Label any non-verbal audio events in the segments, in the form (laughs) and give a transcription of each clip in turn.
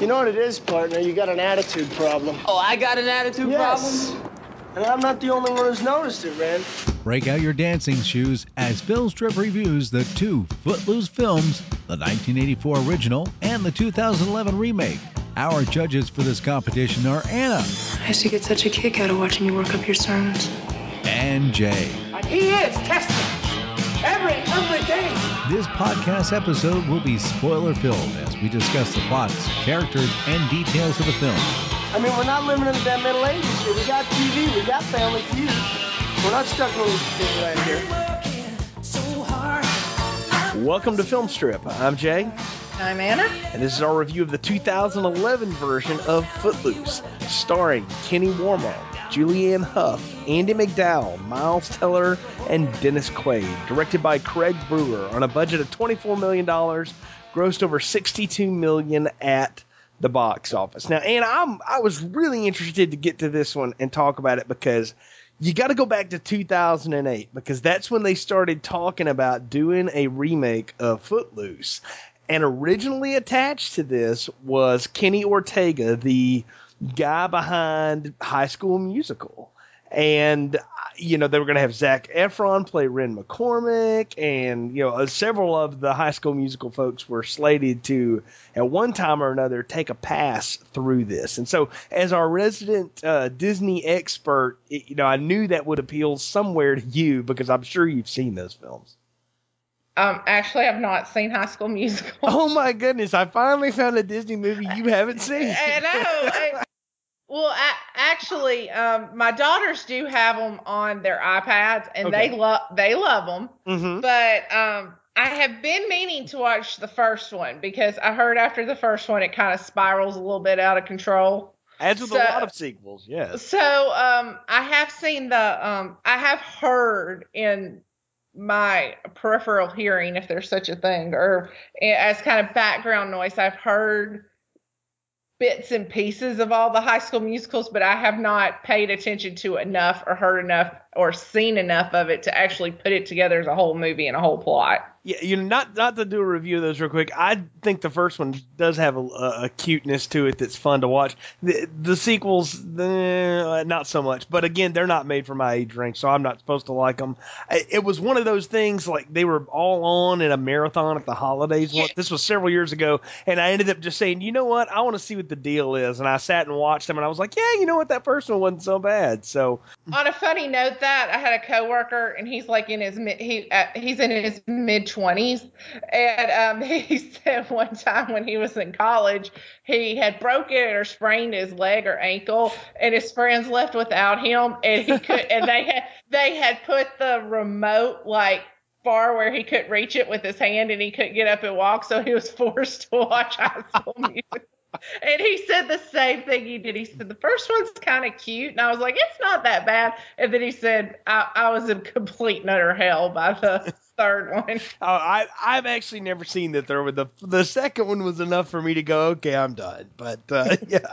You know what it is, partner? You got an attitude problem. Oh, I got an attitude Yes. problem? And I'm not the only one who's noticed it, Ren. Break out your dancing shoes as Filmstrip reviews the two Footloose films, the 1984 original and the 2011 remake. Our judges for this competition are Anna I used to get such a kick out of watching you work up your sermons. and Jay. He is testing every every day. This podcast episode will be spoiler filled as we discuss the plots, characters, and details of the film. I mean, we're not living in the Middle Ages here. We got TV, we got Family Feud. We're not stuck in this thing right here. Welcome to Filmstrip. I'm Jay, I'm Anna. and this is our review of the 2011 version of Footloose, starring Kenny Wormald, Julianne Hough, Andie MacDowell, Miles Teller, and Dennis Quaid. Directed by Craig Brewer on a budget of $24 million, grossed over 62 million at the box office. Now, Anna, I'm I was really interested to get to this one and talk about it because you got to go back to 2008 because that's when they started talking about doing a remake of Footloose. And originally attached to this was Kenny Ortega, the guy behind High School Musical. And, you know, they were going to have Zac Efron play Ren McCormick, and, you know, uh, several of the High School Musical folks were slated to, at one time or another, take a pass through this. And so, as our resident uh, Disney expert, it- you know, I knew that would appeal somewhere to you because I'm sure you've seen those films. Um, actually, I've not seen High School Musical. Oh my goodness! I finally found a Disney movie you haven't seen. (laughs) I know. (laughs) I- well, a- actually, um, my daughters do have them on their iPads, and Okay. they love they love them. hmm But um, I have been meaning to watch the first one because I heard after the first one it kind of spirals a little bit out of control. As with So- a lot of sequels, yes. So um, I have seen the um, I have heard in my peripheral hearing, if there's such a thing, or as kind of background noise, I've heard bits and pieces of all the high school musicals, but I have not paid attention to enough or heard enough or seen enough of it to actually put it together as a whole movie and a whole plot. Yeah, you know, not not to do a review of those real quick. I think the first one does have a, a, cuteness to it that's fun to watch. The, the sequels, eh, not so much. But again, they're not made for my age range, so I'm not supposed to like them. I- It was one of those things like they were all on in a marathon at the holidays. One- This was several years ago, and I ended up just saying, you know what, I want to see what the deal is, and I sat and watched them, and I was like, yeah, you know what, that first one wasn't so bad. So On a funny note, that I had a coworker, and he's like in his mid, he uh, he's in his mid twenties, and um, (laughs) he said one time when he was in college, he had broken or sprained his leg or ankle, and his friends left without him, and he could, (laughs) and they had they had put the remote like far where he couldn't reach it with his hand, and he couldn't get up and walk, so he was forced to (laughs) watch High School Music. And he said the same thing he did. He said the first one's kind of cute, and I was like, it's not that bad. And then he said I, I was in complete and utter hell by the third one. Uh, (laughs) I I've actually never seen the third one. The the second one was enough for me to go, okay, I'm done. But uh, (laughs) yeah,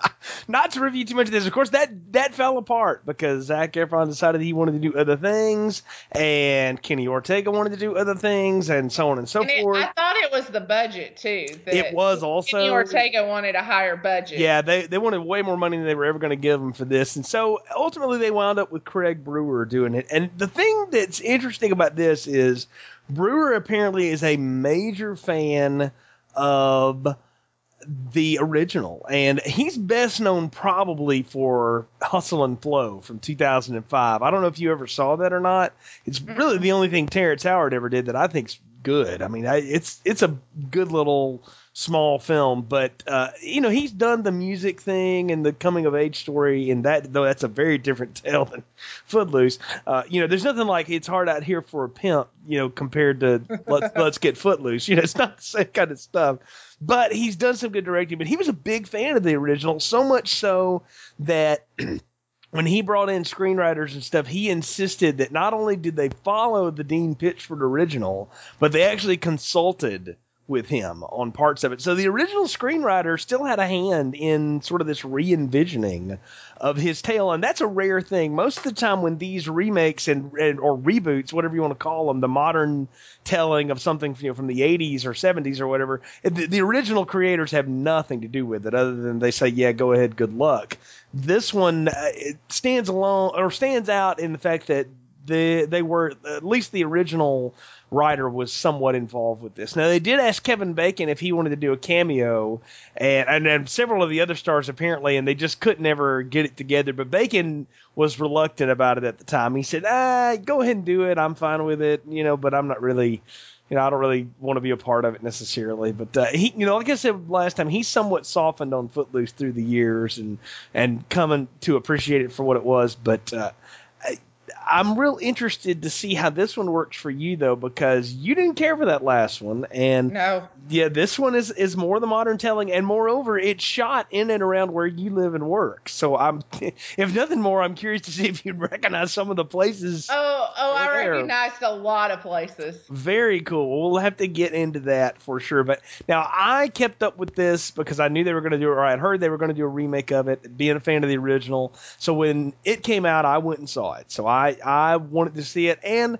not to review too much of this. Of course, that that fell apart because Zac Efron decided he wanted to do other things, and Kenny Ortega wanted to do other things, and so on and so And it, forth. I thought it was the budget too. It was also- Kenny Ortega wanted a higher budget. yeah, they they wanted way more money than they were ever going to give him for this, and so ultimately they wound up with Craig Brewer doing it. And the thing that's interesting about this is Brewer apparently is a major fan of the original, and he's best known probably for Hustle and Flow from 2005. I don't know if you ever saw that or not. It's really the only thing Terrence Howard ever did that I think's good. I mean, I, it's it's a good little small film, but uh, you know he's done the music thing and the coming of age story, and that though that's a very different (laughs) tale than Footloose. Uh, you know, there's nothing like it's hard out here for a pimp, you know, compared to let's (laughs) let's get Footloose. You know, it's not the same kind of stuff. But he's done some good directing. But he was a big fan of the original, so much so that. (clears throat) when he brought in screenwriters and stuff, he insisted that not only did they follow the Dean Pitchford original, but they actually consulted with him on parts of it. So the original screenwriter still had a hand in sort of this re-envisioning of his tale, and that's a rare thing. Most of the time, when these remakes and, and or reboots, whatever you want to call them, the modern telling of something you know, from the 80s or 70s or whatever, the, the original creators have nothing to do with it, other than they say, "Yeah, go ahead, good luck." This one uh, stands alone or stands out in the fact that the they were at least the original writer was somewhat involved with this. Now they did ask Kevin Bacon if he wanted to do a cameo, and and, and several of the other stars apparently, and they just couldn't ever get it together. But Bacon was reluctant about it at the time. He said, "Ah, go ahead and do it. I'm fine with it, you know, but I'm not really." You know, I don't really want to be a part of it necessarily, but uh, he, you know, like I said last time, he's somewhat softened on Footloose through the years and and coming to appreciate it for what it was. But uh, I'm real interested to see how this one works for you though, because you didn't care for that last one, and No. yeah, this one is is more the modern telling, and moreover, it's shot in and around where you live and work. So I'm, (laughs) if nothing more, I'm curious to see if you'd (laughs) recognize some of the places. Oh, oh, I recognized a lot of places. Very cool. We'll have to get into that for sure. But now I kept up with this because I knew they were going to do it, or I had heard they were going to do a remake of it, being a fan of the original. So when it came out, I went and saw it. So I, I wanted to see it. And,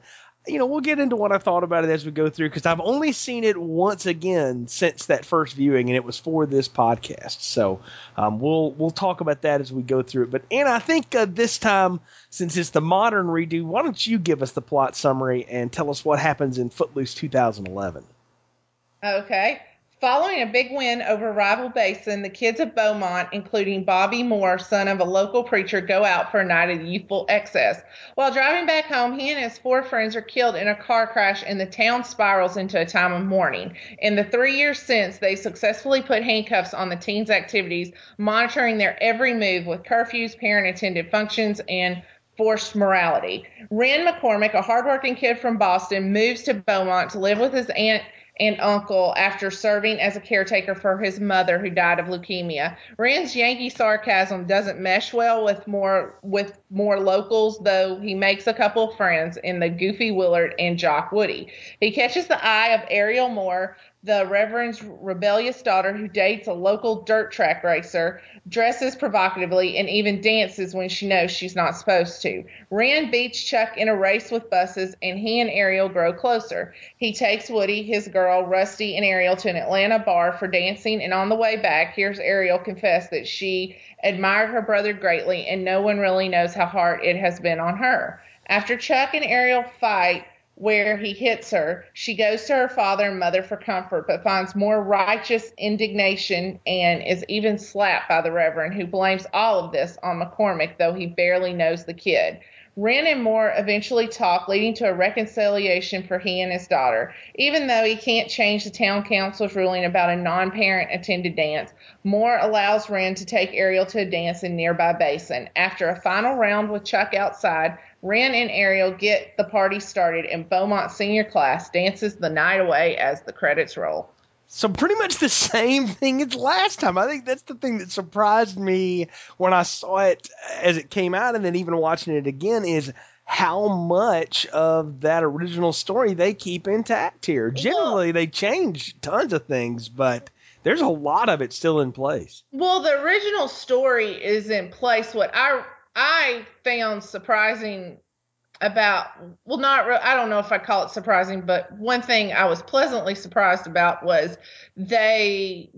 you know, we'll get into what I thought about it as we go through because I've only seen it once again since that first viewing, and it was for this podcast. So um, we'll we'll talk about that as we go through it. But and I think uh, this time, since it's the modern redo, why don't you give us the plot summary and tell us what happens in Footloose 2011? Okay. Following a big win over rival Basin, the kids of Beaumont, including Bobby Moore, son of a local preacher, go out for a night of youthful excess. While driving back home, he and his four friends are killed in a car crash, and the town spirals into a time of mourning. In the three years since, they successfully put handcuffs on the teens' activities, monitoring their every move with curfews, parent attended functions, and forced morality. Ren McCormick, a hardworking kid from Boston, moves to Beaumont to live with his aunt and uncle after serving as a caretaker for his mother who died of leukemia. Ren's Yankee sarcasm doesn't mesh well with more with more locals, though he makes a couple friends in the Goofy Willard and Jock Woody. He catches the eye of Ariel Moore, the Reverend's rebellious daughter who dates a local dirt track racer, dresses provocatively, and even dances when she knows she's not supposed to. Rand beats Chuck in a race with buses, and he and Ariel grow closer. He takes Woody, his girl, Rusty, and Ariel to an Atlanta bar for dancing, and on the way back, hears Ariel confess that she admired her brother greatly, and no one really knows how hard it has been on her. After Chuck and Ariel fight, where he hits her, she goes to her father and mother for comfort, but finds more righteous indignation and is even slapped by the Reverend, who blames all of this on McCormick, though he barely knows the kid. Ren and Moore eventually talk, leading to a reconciliation for he and his daughter. Even though he can't change the town council's ruling about a non parent attended dance, Moore allows Ren to take Ariel to a dance in nearby basin. After a final round with Chuck outside, Ren and Ariel get the party started, and Beaumont senior class dances the night away as the credits roll. So pretty much the same thing as last time. I think that's the thing that surprised me when I saw it as it came out, and then even watching it again is how much of that original story they keep intact here. Generally, they change tons of things, but there's a lot of it still in place. Well, the original story is in place. What I I found surprising about well not re- I don't know if I call it surprising, but one thing I was pleasantly surprised about was they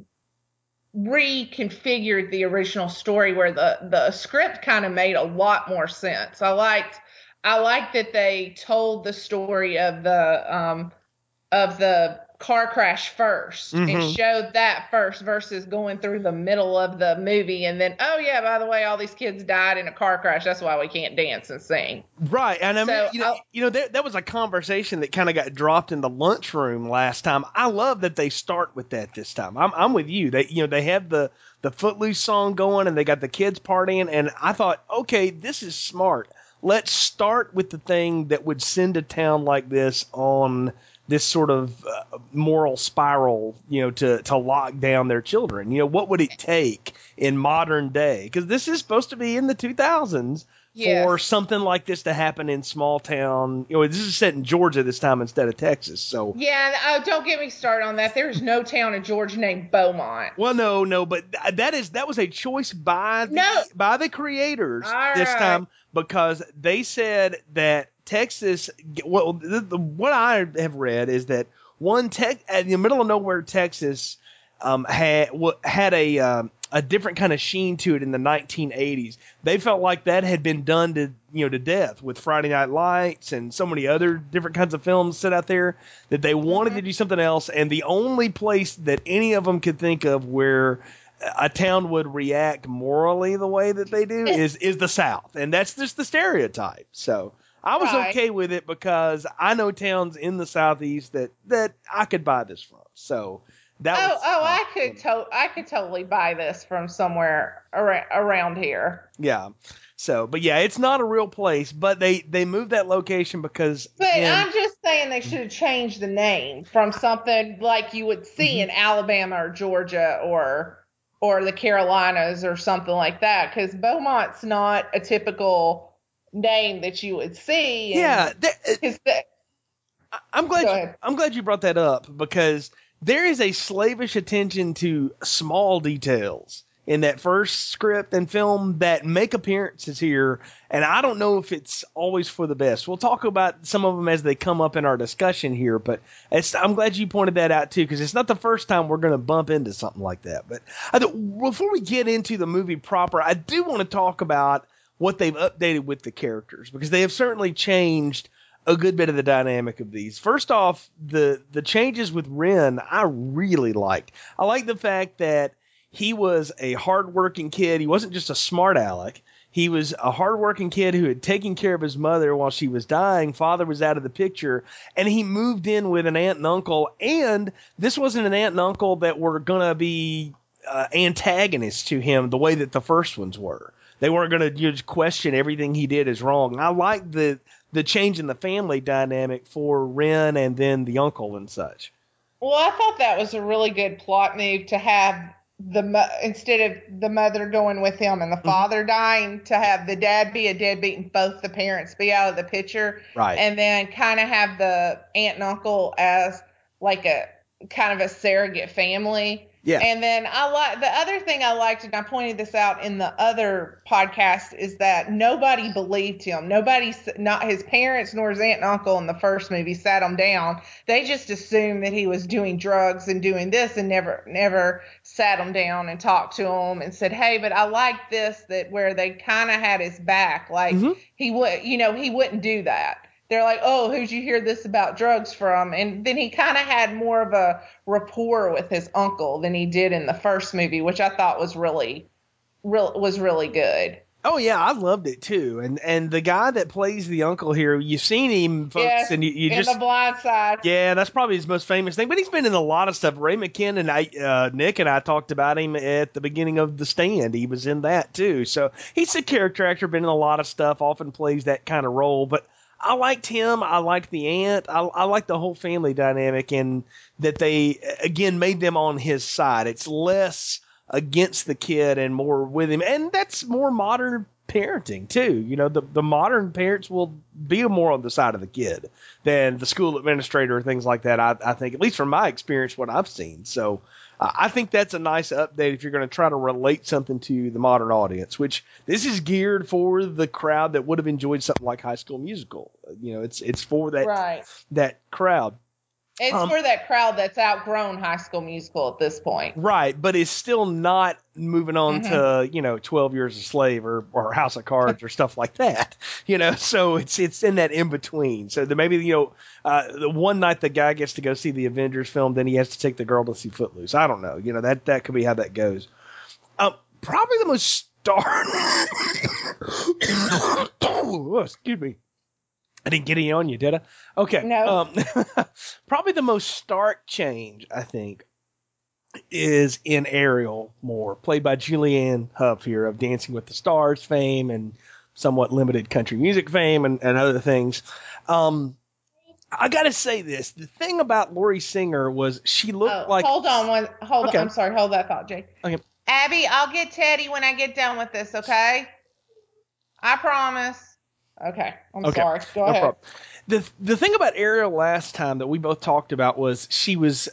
reconfigured the original story where the the script kind of made a lot more sense. I liked I liked that they told the story of the um of the car crash 1st and Mhm. showed that first versus going through the middle of the movie and then oh yeah by the way all these kids died in a car crash that's why we can't dance and sing Right, and I mean, So, you know, I'll- you know, there, that was a conversation that kind of got dropped in the lunchroom last time. I love that they start with that this time. I'm, I'm with you. They, you know, they have the the Footloose song going, and they got the kids partying, and I thought, okay, this is smart. Let's start with the thing that would send a town like this on this sort of uh, moral spiral, you know, to to lock down their children. You know, what would it take in modern day? Because this is supposed to be in the 2000s Yes. for something like this to happen in small town. You know, this is set in Georgia this time instead of Texas. So, yeah oh don't get me started on that there's no town in georgia named beaumont well, no, no, but th- that is that was a choice by the, No. by the creators All this right. time because they said that Texas. Well, the, the, what I have read is that one tech in the middle of nowhere, Texas, um, had had a um, a different kind of sheen to it in the 1980s. They felt like that had been done to you know to death with Friday Night Lights and so many other different kinds of films set out there that they wanted to do something else. And the only place that any of them could think of where a town would react morally the way that they do is is the South, and that's just the stereotype. So. I was Right. okay with it because I know towns in the southeast that that I could buy this from. So that oh was oh i could to- i could totally buy this from somewhere ar- around here Yeah. So, but yeah, it's not a real place, but they they moved that location because But again, I'm just saying they should have changed the name from something like you would see Mm-hmm. in Alabama or Georgia or or the Carolinas or something like that because Beaumont's not a typical name that you would see. and yeah, that, uh, I- I'm glad you. I'm glad you brought that up because there is a slavish attention to small details in that first script and film that make appearances here, and I don't know if it's always for the best. We'll talk about some of them as they come up in our discussion here, but it's, I'm glad you pointed that out too because it's not the first time we're going to bump into something like that. But I, th- before we get into the movie proper, I do want to talk about what they've updated with the characters because they have certainly changed a good bit of the dynamic of these. First off, the the changes with Ren I really liked. I like the fact that he was a hardworking kid. He wasn't just a smart aleck. He was a hardworking kid who had taken care of his mother while she was dying. Father was out of the picture, and he moved in with an aunt and uncle. And this wasn't an aunt and uncle that were gonna be uh, antagonists to him the way that the first ones were. They weren't going to just question everything he did as wrong. I like the the change in the family dynamic for Ren and then the uncle and such. well, I thought that was a really good plot move to have the mo- instead of the mother going with him and the Mm-hmm. father dying to have the dad be a deadbeat and both the parents be out of the picture. Right. and then kind of have the aunt and uncle as like a kind of a surrogate family. Yeah. And then I like the other thing I liked, and I pointed this out in the other podcast, is that nobody believed him. Nobody, not his parents nor his aunt and uncle in the first movie, sat him down. They just assumed that he was doing drugs and doing this, and never, never sat him down and talked to him and said, "Hey, but I like this." That where they kind of had his back, like Mhm. he would, you know, he wouldn't do that. They're like, "Oh, who'd you hear this about drugs from?" And then he kind of had more of a rapport with his uncle than he did in the first movie, which I thought was really, real was really good. Oh yeah, I loved it too. And and the guy that plays the uncle here, you've seen him, folks, Yes, and you, you in just the Blind Side. yeah, that's probably his most famous thing. But he's been in a lot of stuff. Ray McKinnon I, uh, Nick and I talked about him at the beginning of The Stand. He was in that too. So he's a character actor, been in a lot of stuff. Often plays that kind of role. But I liked him. I liked the aunt. I, I liked the whole family dynamic, and that they again made them on his side. It's less against the kid and more with him, and that's more modern parenting too. You know, the the modern parents will be more on the side of the kid than the school administrator or things like that. I, I think, at least from my experience, what I've seen. So uh, I think that's a nice update if you're going to try to relate something to the modern audience. Which this is geared for the crowd that would have enjoyed something like High School Musical. You know, it's it's for that Right. that crowd. It's Um, for that crowd that's outgrown High School Musical at this point. Right, but is still not moving on to you know Twelve Years a Slave or, or House of Cards or stuff like that. You know, so it's it's in that in between. So the, maybe you know uh, the one night the guy gets to go see the Avengers film, then he has to take the girl to see Footloose. I don't know. You know that that could be how that goes. Um, probably the most star. oh, excuse me. I didn't get any on you, did I? Okay. No. Um, (laughs) probably the most stark change, I think, is in Ariel Moore, played by Julianne Hough here of Dancing with the Stars fame and somewhat limited country music fame and, and other things. Um, I gotta say this: the thing about Lori Singer was she looked Oh, like hold on one. Hold Okay. on. I'm sorry. Hold that thought, Jake. Okay. Abby, I'll get Teddy when I get done with this. Okay. I promise. Okay. I'm Okay. sorry. Go No ahead. problem. The the thing about Ariel last time that we both talked about was she was,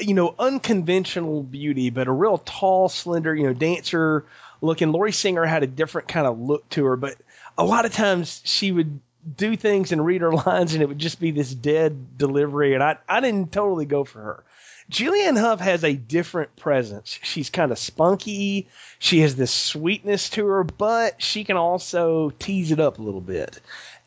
you know, unconventional beauty, but a real tall, slender, you know, dancer looking. Lori Singer had a different kind of look to her, but a lot of times she would do things and read her (laughs) lines, and it would just be this dead delivery, and I I didn't totally go for her. Julianne Hough has a different presence. She's kind of spunky. She has this sweetness to her, but she can also tease it up a little bit.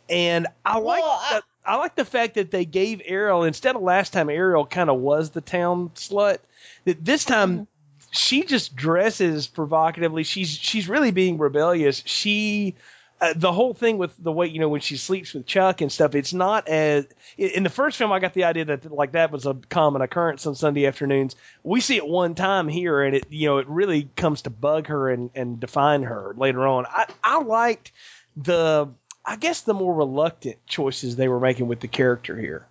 And I like I- the, I like the fact that they gave Ariel instead of last time Ariel kind of was the town slut. That this time mm-hmm. she just dresses provocatively. She's she's really being rebellious. She uh, the whole thing with the way you know when she sleeps with Chuck and stuff. It's not as in in the first film. I got the idea that like that was a common occurrence on Sunday afternoons. We see it one time here, and it you know it really comes to bug her and and define her later on. I I liked the I guess the more reluctant choices they were making with the character here.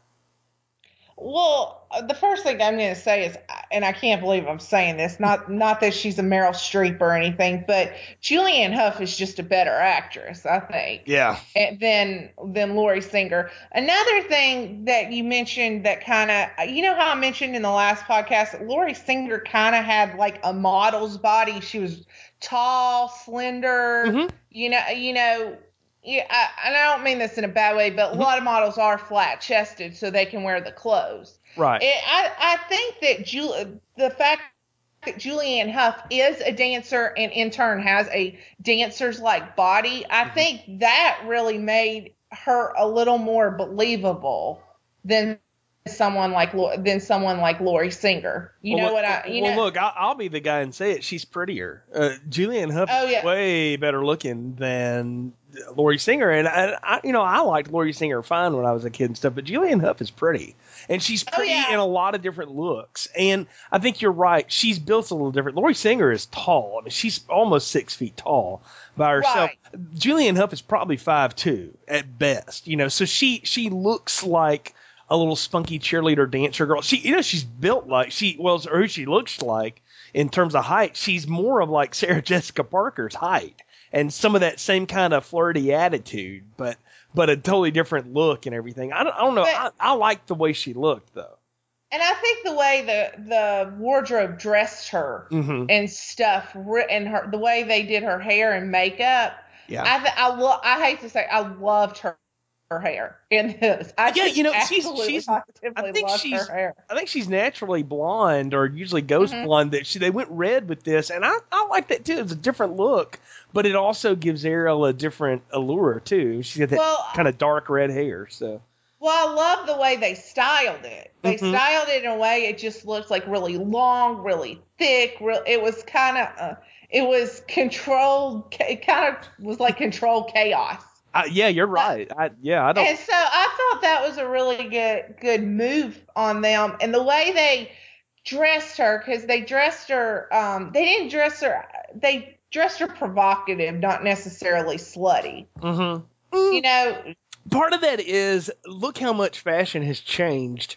Well, the first thing I'm going to say is, and I can't believe I'm saying this, not not that she's a Meryl Streep or anything, but Julianne Hough is just a better actress, I think. Yeah. than than Lori Singer. Another thing that you mentioned that kind of you know how I mentioned in the last podcast that Lori Singer kind of had like a model's body. She was tall, slender. Mhm. You know, you know. Yeah, I, and I don't mean this in a bad way, but a lot of models are flat chested so they can wear the clothes. Right. It, I I think that Jul- the fact that Julianne Hough is a dancer and in turn has a dancer's like body, I Mm-hmm. think that really made her a little more believable than someone like than someone like Lori Singer. You Well, know what I you well, know look, I'll, I'll be the guy and say it. She's prettier. Uh, Julianne Hough Oh, is yeah. way better looking than Lori Singer, and I, I, you know, I liked Lori Singer fine when I was a kid and stuff. But Julianne Hough is pretty, and she's Oh, pretty yeah. in a lot of different looks. And I think you're right. She's built a little different. Lori Singer is tall. I mean, she's almost six feet tall by herself. Right. Julianne Hough is probably five two at best. You know, so she she looks like a little spunky cheerleader dancer girl. She, you know, she's built like she, well, or who she looks like in terms of height. She's more of like Sarah (laughs) Jessica Parker's height and some of that same kind of flirty attitude, but but a totally different look and everything. I don't, I don't know. I, But- I like the way she looked though. and I think the way the the wardrobe dressed her Mm-hmm. and stuff and her the way they did her hair and makeup Yeah. I th- I lo- I hate to say I loved her her hair in this. I Yeah, you know, she's- she's- I think she's- her hair. I think she's naturally blonde or usually ghost Mhm. blonde. That she they went red with this, and I, I like that too. It's a different look, but it also gives Ariel a different allure too. She's got that Well, kind of dark red hair. So Well, I love the way they styled it. They Mhm. styled it in a way it just looked like really long, really thick. Real, it was kind of, uh, it was controlled. It kind of was like controlled chaos. I, yeah, you're right. I, yeah, I don't. And so I thought that was a really good good move on them, and the way they dressed her because they dressed her. Um, they didn't dress her. They dressed her provocative, not necessarily slutty. Mhm. You know, Part of that is look how much fashion has changed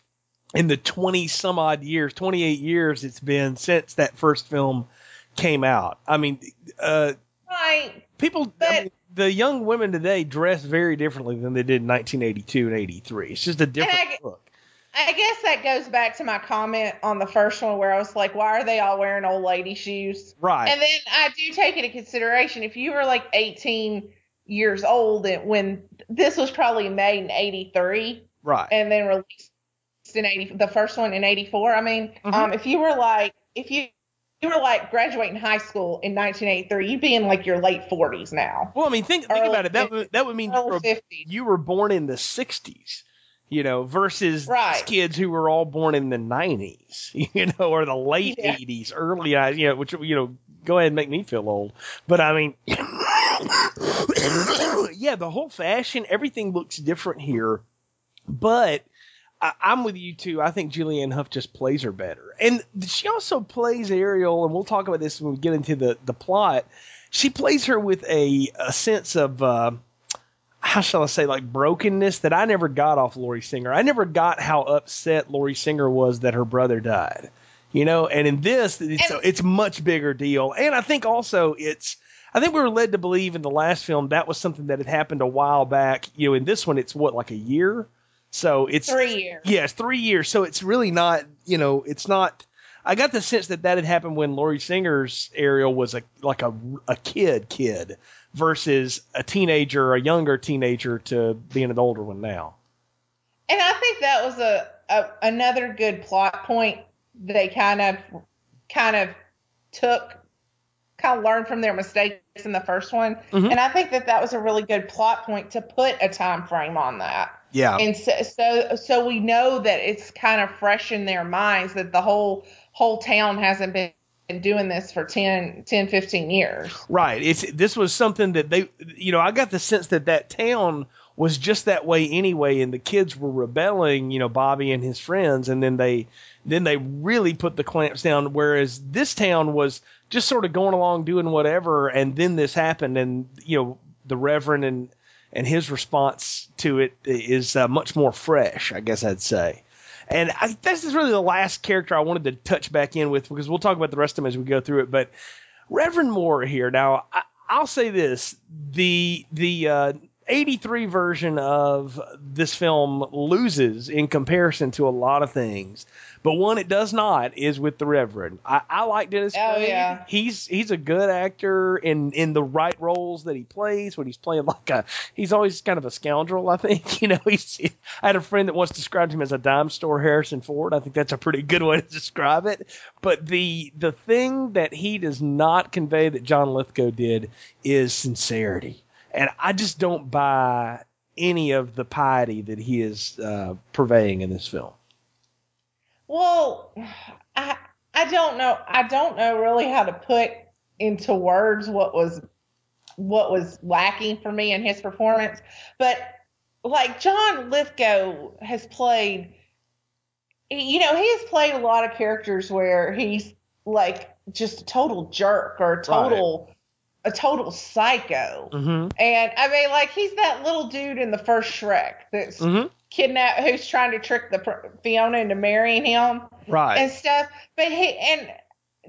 in the 20 some odd years, 28 years it's been since that first film came out. I mean, uh, right? people, I mean, the young women today dress very differently than they did in 1982 and 83. It's just a different I- look. I guess that goes back to my comment on the first one where I was like, why are they all wearing old lady shoes? Right. And then I do take into consideration if you were like 18 years old when this was probably made in 83 right. and then released in 80 the first one in 84 i mean Mhm. um if you were like if you you were like graduating high school in 1983 you'd be in like your late 40s now Well, I mean, think think Early about it. That would that would mean you were, 50s you were born in the '60s, you know, versus these Right. kids who were all born in the '90s, (laughs) you know, or the late Yeah. '80s, early, uh, you know, which you know, go ahead and make me feel old. But I mean, (coughs) yeah, the whole fashion, everything looks different here, but. I, I'm with you too. I think Julianne Hough just plays her better, and she also plays Ariel. And we'll talk about this when we get into the the plot. She plays her with a a sense of uh, how shall I say like brokenness that I never got off Lori Singer. I never got how upset Lori Singer was that her brother died. You know, and in this, it's And- it's much bigger deal. And I think also it's. I think we were led to believe in the last film that was something that had happened a while back. You know, in this one, it's what like a year. So it's three years Yes, three years. So it's really not, you know, it's not. I got the sense that that had happened when Lori Singer's Ariel was a like a a kid kid versus a teenager, a younger teenager to being an older one now. and i think that was a, a another good plot point they kind of kind of took kind of learned from their mistakes in the first one Mhm. and i think that that was a really good plot point to put a time frame on that Yeah. and so, so so we know that it's kind of fresh in their minds that the whole whole town hasn't been doing this for 10 10 15 years Right. It's this was something that they, you know, I got the sense that that town was just that way anyway, and the kids were rebelling, you know, Bobby and his friends, and then they, then they really put the clamps down. Whereas this town was just sort of going along doing whatever, and then this happened, and you know, the Reverend and and his response to it is uh, much more fresh, I guess I'd say. And I, this is really the last character I wanted to touch back in with because we'll talk about the rest of them as we go through it. But Reverend Moore here. Now, I, I'll say this: the the uh, 83 version of this film loses in comparison to a lot of things, but one it does not is with the Reverend. I, I like Dennis Oh, Quaid. yeah. He's he's a good actor in in the right roles that he plays. When he's playing like a, he's always kind of a scoundrel. I think (laughs) you know. He's I had a friend that once described him as a dime store Harrison Ford. I think that's a pretty good way to describe it. But the the thing that he does not convey that John Lithgow did is sincerity, and I just don't buy any of the piety that he is uh, purveying in this film. well i i don't know i don't know really how to put into words what was what was lacking for me in his performance but like john lithgow has played you know he has played a lot of characters where he's like just a total jerk or a total a total psycho Mm-hmm. and i mean like he's that little dude in the first shrek that's Mm-hmm. kidnap who's trying to trick the fiona into marrying him Right. and stuff. But he and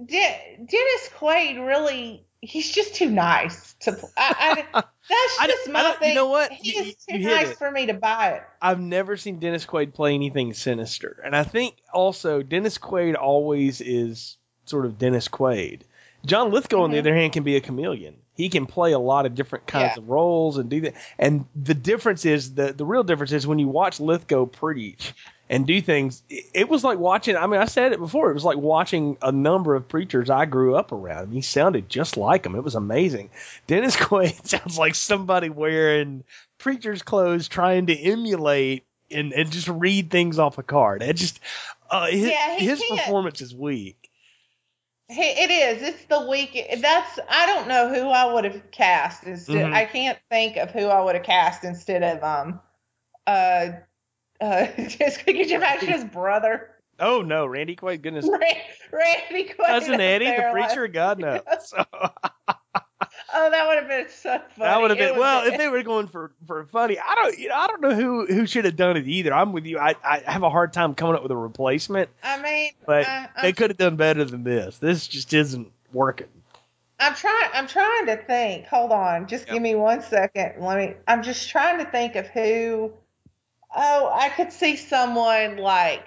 De- Dennis Quaid really he's just too nice to. I, I, (laughs) that's just I my don't- you thing. know what? He You- is too you nice it. for me to buy it. I've never seen Dennis Quaid play anything sinister. And I think also Dennis Quaid always is sort of Dennis Quaid. John Lithgow, on the Mhm. other hand, can be a chameleon. He can play a lot of different kinds Yeah. of roles and do that. And the difference is the the real difference is when you watch Lithgow preach and do things. It, it was like watching. I mean, I said it before. It was like watching a number of preachers I grew up around. I mean, he sounded just like him. It was amazing. Dennis (laughs) Quaid sounds like somebody wearing preacher's clothes trying to emulate and, and just read things off a card. It just uh, his, Yeah, he his performance is weak. He, it is. It's the week. That's. I don't know who I would have cast instead. Mhm. I can't think of who I would have cast instead of um, uh, uh, (laughs) just could you imagine his brother, Oh no, Randy Quaid, goodness, (laughs) Ran- Randy Quaid? cousin Eddie, the there, like- preacher, God (laughs) knows. So, Oh, that would have been so funny. that would have been well if they were going for for funny. I don't, you know, I don't know who who should have done it either. I'm with you. I I have a hard time coming up with a replacement, I mean, but I, they could have done better than this. This just isn't working. I'm trying. I'm trying to think. Hold on, just Yep. give me one second. Let me. I'm just trying to think of who. Oh, I could see someone like,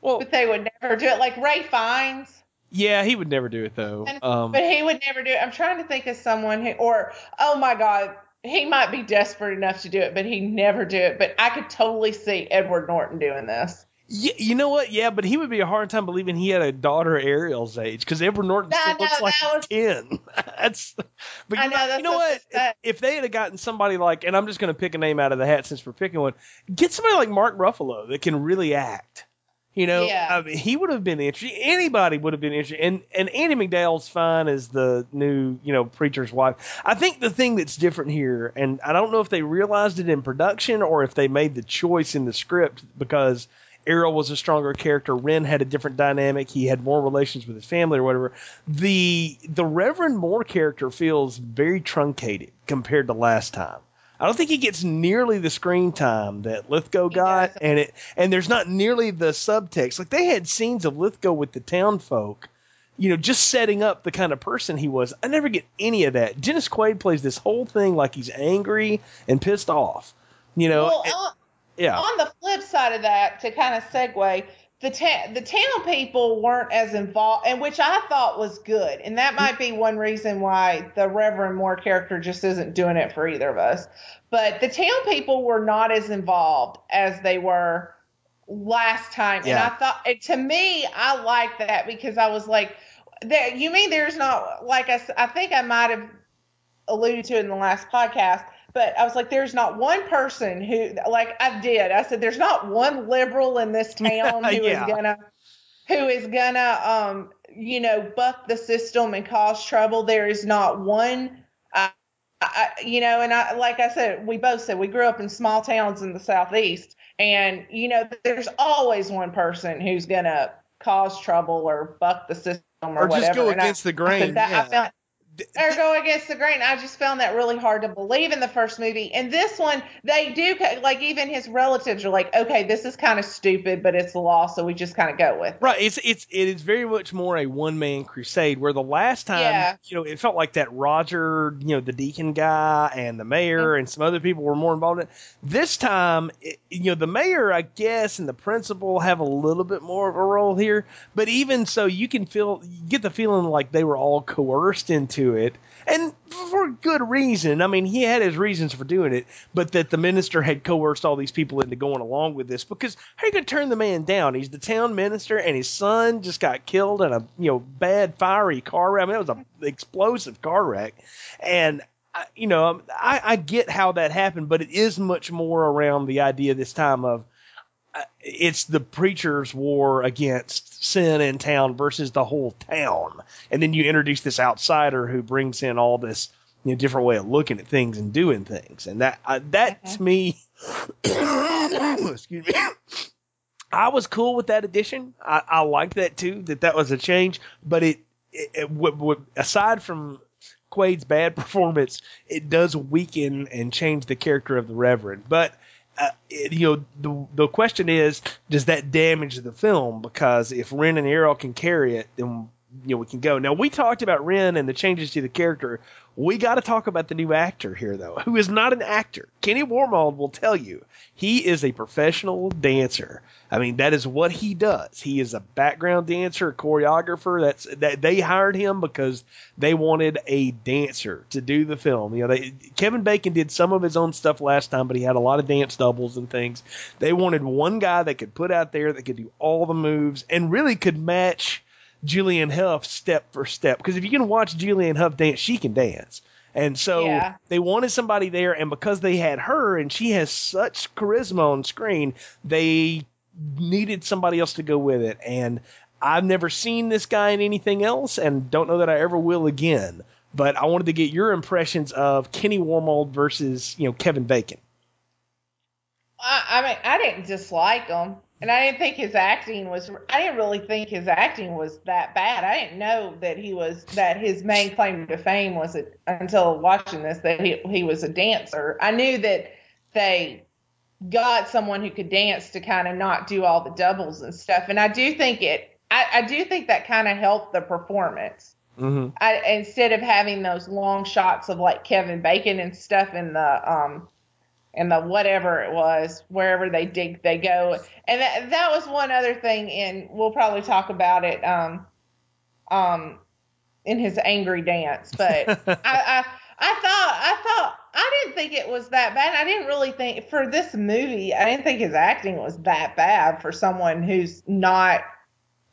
Well, but they would never do it. Like Ralph Fiennes, yeah, he would never do it though. Um, but he would never do it. I'm trying to think of someone who, or oh my God, he might be desperate enough to do it, but he never do it. But I could totally see Edward Norton doing this. Yeah, you know what? Yeah, but he would be a hard time believing he had a daughter Ariel's age because Edward Norton No, still no, looks like was- ten. (laughs) that's. But I you know, that's you know what that- If they had gotten somebody like, and I'm just going to pick a name out of the hat since we're picking one, get somebody like Mark Ruffalo that can really act. You know, Yeah. I mean, he would have been interesting. Anybody would have been interesting. And and Andie MacDowell's fine as the new, you know, preacher's wife. I think the thing that's different here, and I don't know if they realized it in production or if they made the choice in the script because Ariel was a stronger character. Ren had a different dynamic. He had more relations with his family or whatever. The the Reverend Moore character feels very truncated compared to last time. I don't think he gets nearly the screen time that Lithgow got, doesn't. and it and there's not nearly the subtext. Like they had scenes of Lithgow with the town folk, you know, just setting up the kind of person he was. I never get any of that. Dennis Quaid plays this whole thing like he's angry and pissed off. You know, well, and- on, yeah. on the flip side of that, to kind of segue, the ta- the town people weren't as involved, and which I thought was good, and that might be one reason why the Reverend Moore character just isn't doing it for either of us. But the town people were not as involved as they were last time, and I thought, and to me, I like that because I was like, there, you mean there's not like I, I think I might have alluded to it in the last podcast, but I was like, there's not one person who, like I did, I said, there's not one liberal in this (laughs) town who is Yeah. gonna, who is gonna, um, you know, buck the system and cause trouble. There is not one. I, I, you know, and I, like I said, we both said we grew up in small towns in the southeast, and you know, there's always one person who's gonna cause trouble or buck the system or, Or just go And I- against the grain, said that- yeah. I found, or go against the grain. I just found that really hard to believe in the first movie. And this one, they do like even his relatives are like, okay, this is kind of stupid, but it's the law, so we just kind of go with. it. Right. It's it's it is very much more a one man crusade. Where the last time, Yeah. you know, it felt like that Roger, you know, the deacon guy and the mayor mm-hmm. and some other people were more involved in it. This time, it, you know, the mayor, I guess, and the principal have a little bit more of a role here. But even so, you can feel you get the feeling like they were all coerced into it, and for good reason. I mean, he had his reasons for doing it, but that the minister had coerced all these people into going along with this because how are you going to turn the man down? He's the town minister, and his son just got killed in a you know bad fiery car wreck. I mean, it was a explosive car wreck, and. You know, I, I get how that happened, but it is much more around the idea this time of it's the preacher's war against sin in town versus the whole town. And then you introduce this outsider who brings in all this you know, different way of looking at things and doing things. And that uh, that to me, (coughs) excuse me, (coughs) I was cool with that addition. I, I liked that too. That that was a change. But it, it, it would, would, aside from Quaid's bad (laughs) performance, it does weaken and change the character of the Reverend. But uh, you know, the the question is, does that damage the film? Because if Ren and Ariel can carry it, then you know we can go. Now we talked about Ren and the changes to the character. We got to talk about the new actor here, though, who is not an actor. Kenny Wormald will tell you he is a professional dancer. I mean, that is what he does. He is a background dancer, a choreographer. That's that they hired him because they wanted a dancer to do the film. You know, they Kevin Bacon did some of his own stuff last time, but he had a lot of dance doubles and things. They wanted one guy that could put out there that could do all the moves and really could match Julianne Hough step for step. Because if you can watch Julianne Hough dance, she can dance. And so Yeah. they wanted somebody there, and because they had her and she has such charisma on screen, they needed somebody else to go with it. And I've never seen this guy in anything else, and don't know that I ever will again. But I wanted to get your impressions of Kenny Wormald versus you know Kevin Bacon. I, I mean, I didn't dislike him, and I didn't think his acting was. I didn't really think his acting was that bad. I didn't know that he was that his main claim to fame was it until watching this that he he was a dancer. I knew that they got someone who could dance to kind of not do all the doubles and stuff, and I do think it. I, I do think that kind of helped the performance. Mm-hmm. I, instead of having those long shots of like Kevin Bacon and stuff in the um in the whatever it was wherever they dig they go and that that was one other thing and we'll probably talk about it um um in his angry dance but (laughs) I, I I thought I thought I didn't think it was that bad. I didn't really think for this movie. I didn't think his acting was that bad for someone who's not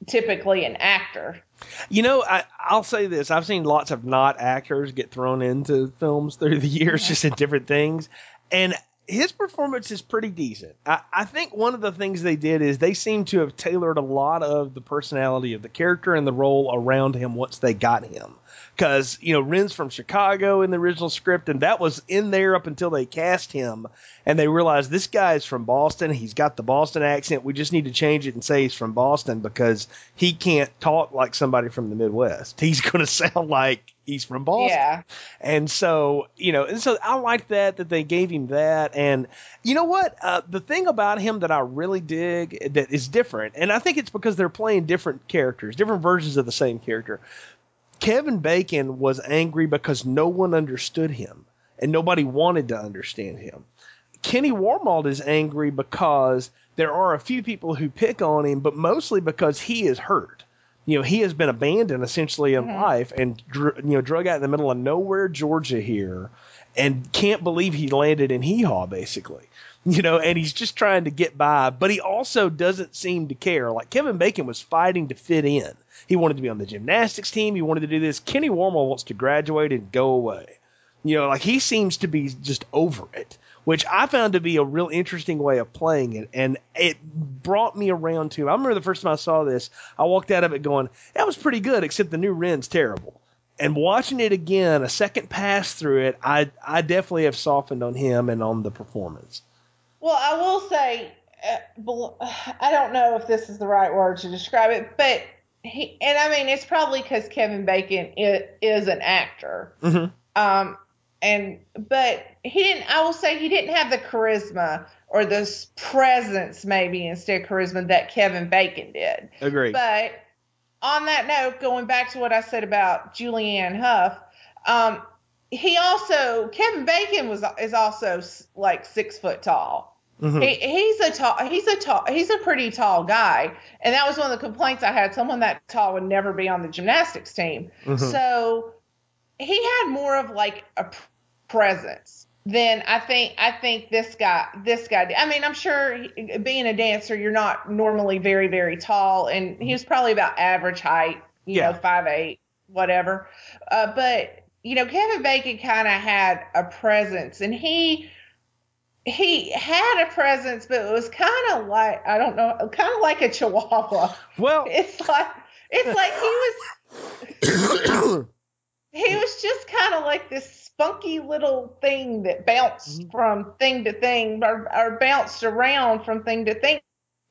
typically an actor. You know, I, I'll say this: I've seen lots of not actors get thrown into films through the years, just in different things, and his performance is pretty decent. I, I think one of the things they did is they seem to have tailored a lot of the personality of the character and the role around him once they got him because you know Ren's from Chicago in the original script, and that was in there up until they cast him, and they realized this guy is from Boston. He's got the Boston accent. We just need to change it and say he's from Boston because he can't talk like somebody from the Midwest. He's going (laughs) to sound like he's from Boston. Yeah. And so, you know, and so I like that that they gave him that. And you know what? Uh, the thing about him that I really dig that is different, and I think it's because they're playing different characters, different versions of the same character. Kevin Bacon was angry because no one understood him and nobody wanted to understand him. Kenny Wormald is angry because there are a few people who pick on him, but mostly because he is hurt. You know, he has been abandoned essentially in mm-hmm. life and dr- you know drug out in the middle of nowhere, Georgia here, and can't believe he landed in Hee Haw basically. (laughs) You know, and he's just trying to get by, but he also doesn't seem to care. Like Kevin Bacon was fighting to fit in. He wanted to be on the gymnastics team. He wanted to do this. Kenny Wormald wants to graduate and go away. You know, like he seems to be just over it, which I found to be a real interesting way of playing it. And it brought me around to, I remember the first time I saw this, I walked out of it going, that was pretty good, except the new Ren's terrible. And watching it again, a second pass through it, I, I definitely have softened on him and on the performance. Well, I will say, uh, I don't know if this is the right word to describe it, but he, and I mean, it's probably because Kevin Bacon is, is an actor. Mhm. Um, and, but he didn't, I will say he didn't have the charisma or the presence, maybe instead of charisma that Kevin Bacon did. agree But on that note, going back to what I said about Julianne Hough, um, he also Kevin Bacon was is also like six foot tall. Mhm. He, he's a tall he's a tall he's a pretty tall guy, and that was one of the complaints I had. Someone that tall would never be on the gymnastics team. Mhm. So he had more of like a presence then I think I think this guy this guy. I mean, I'm sure he- being a dancer, you're not normally very very tall, and he was probably about average height, you Yeah. know, five eight, whatever. Uh, but you know, Kevin Bacon kind of had a presence, and he he had a presence, but it was kind of like I don't know, kind of like a chihuahua. well, (laughs) It's like it's like he was (coughs) he was just kind of like this spunky little thing that bounced Mm-hmm. from thing to thing or, or bounced around from thing to thing.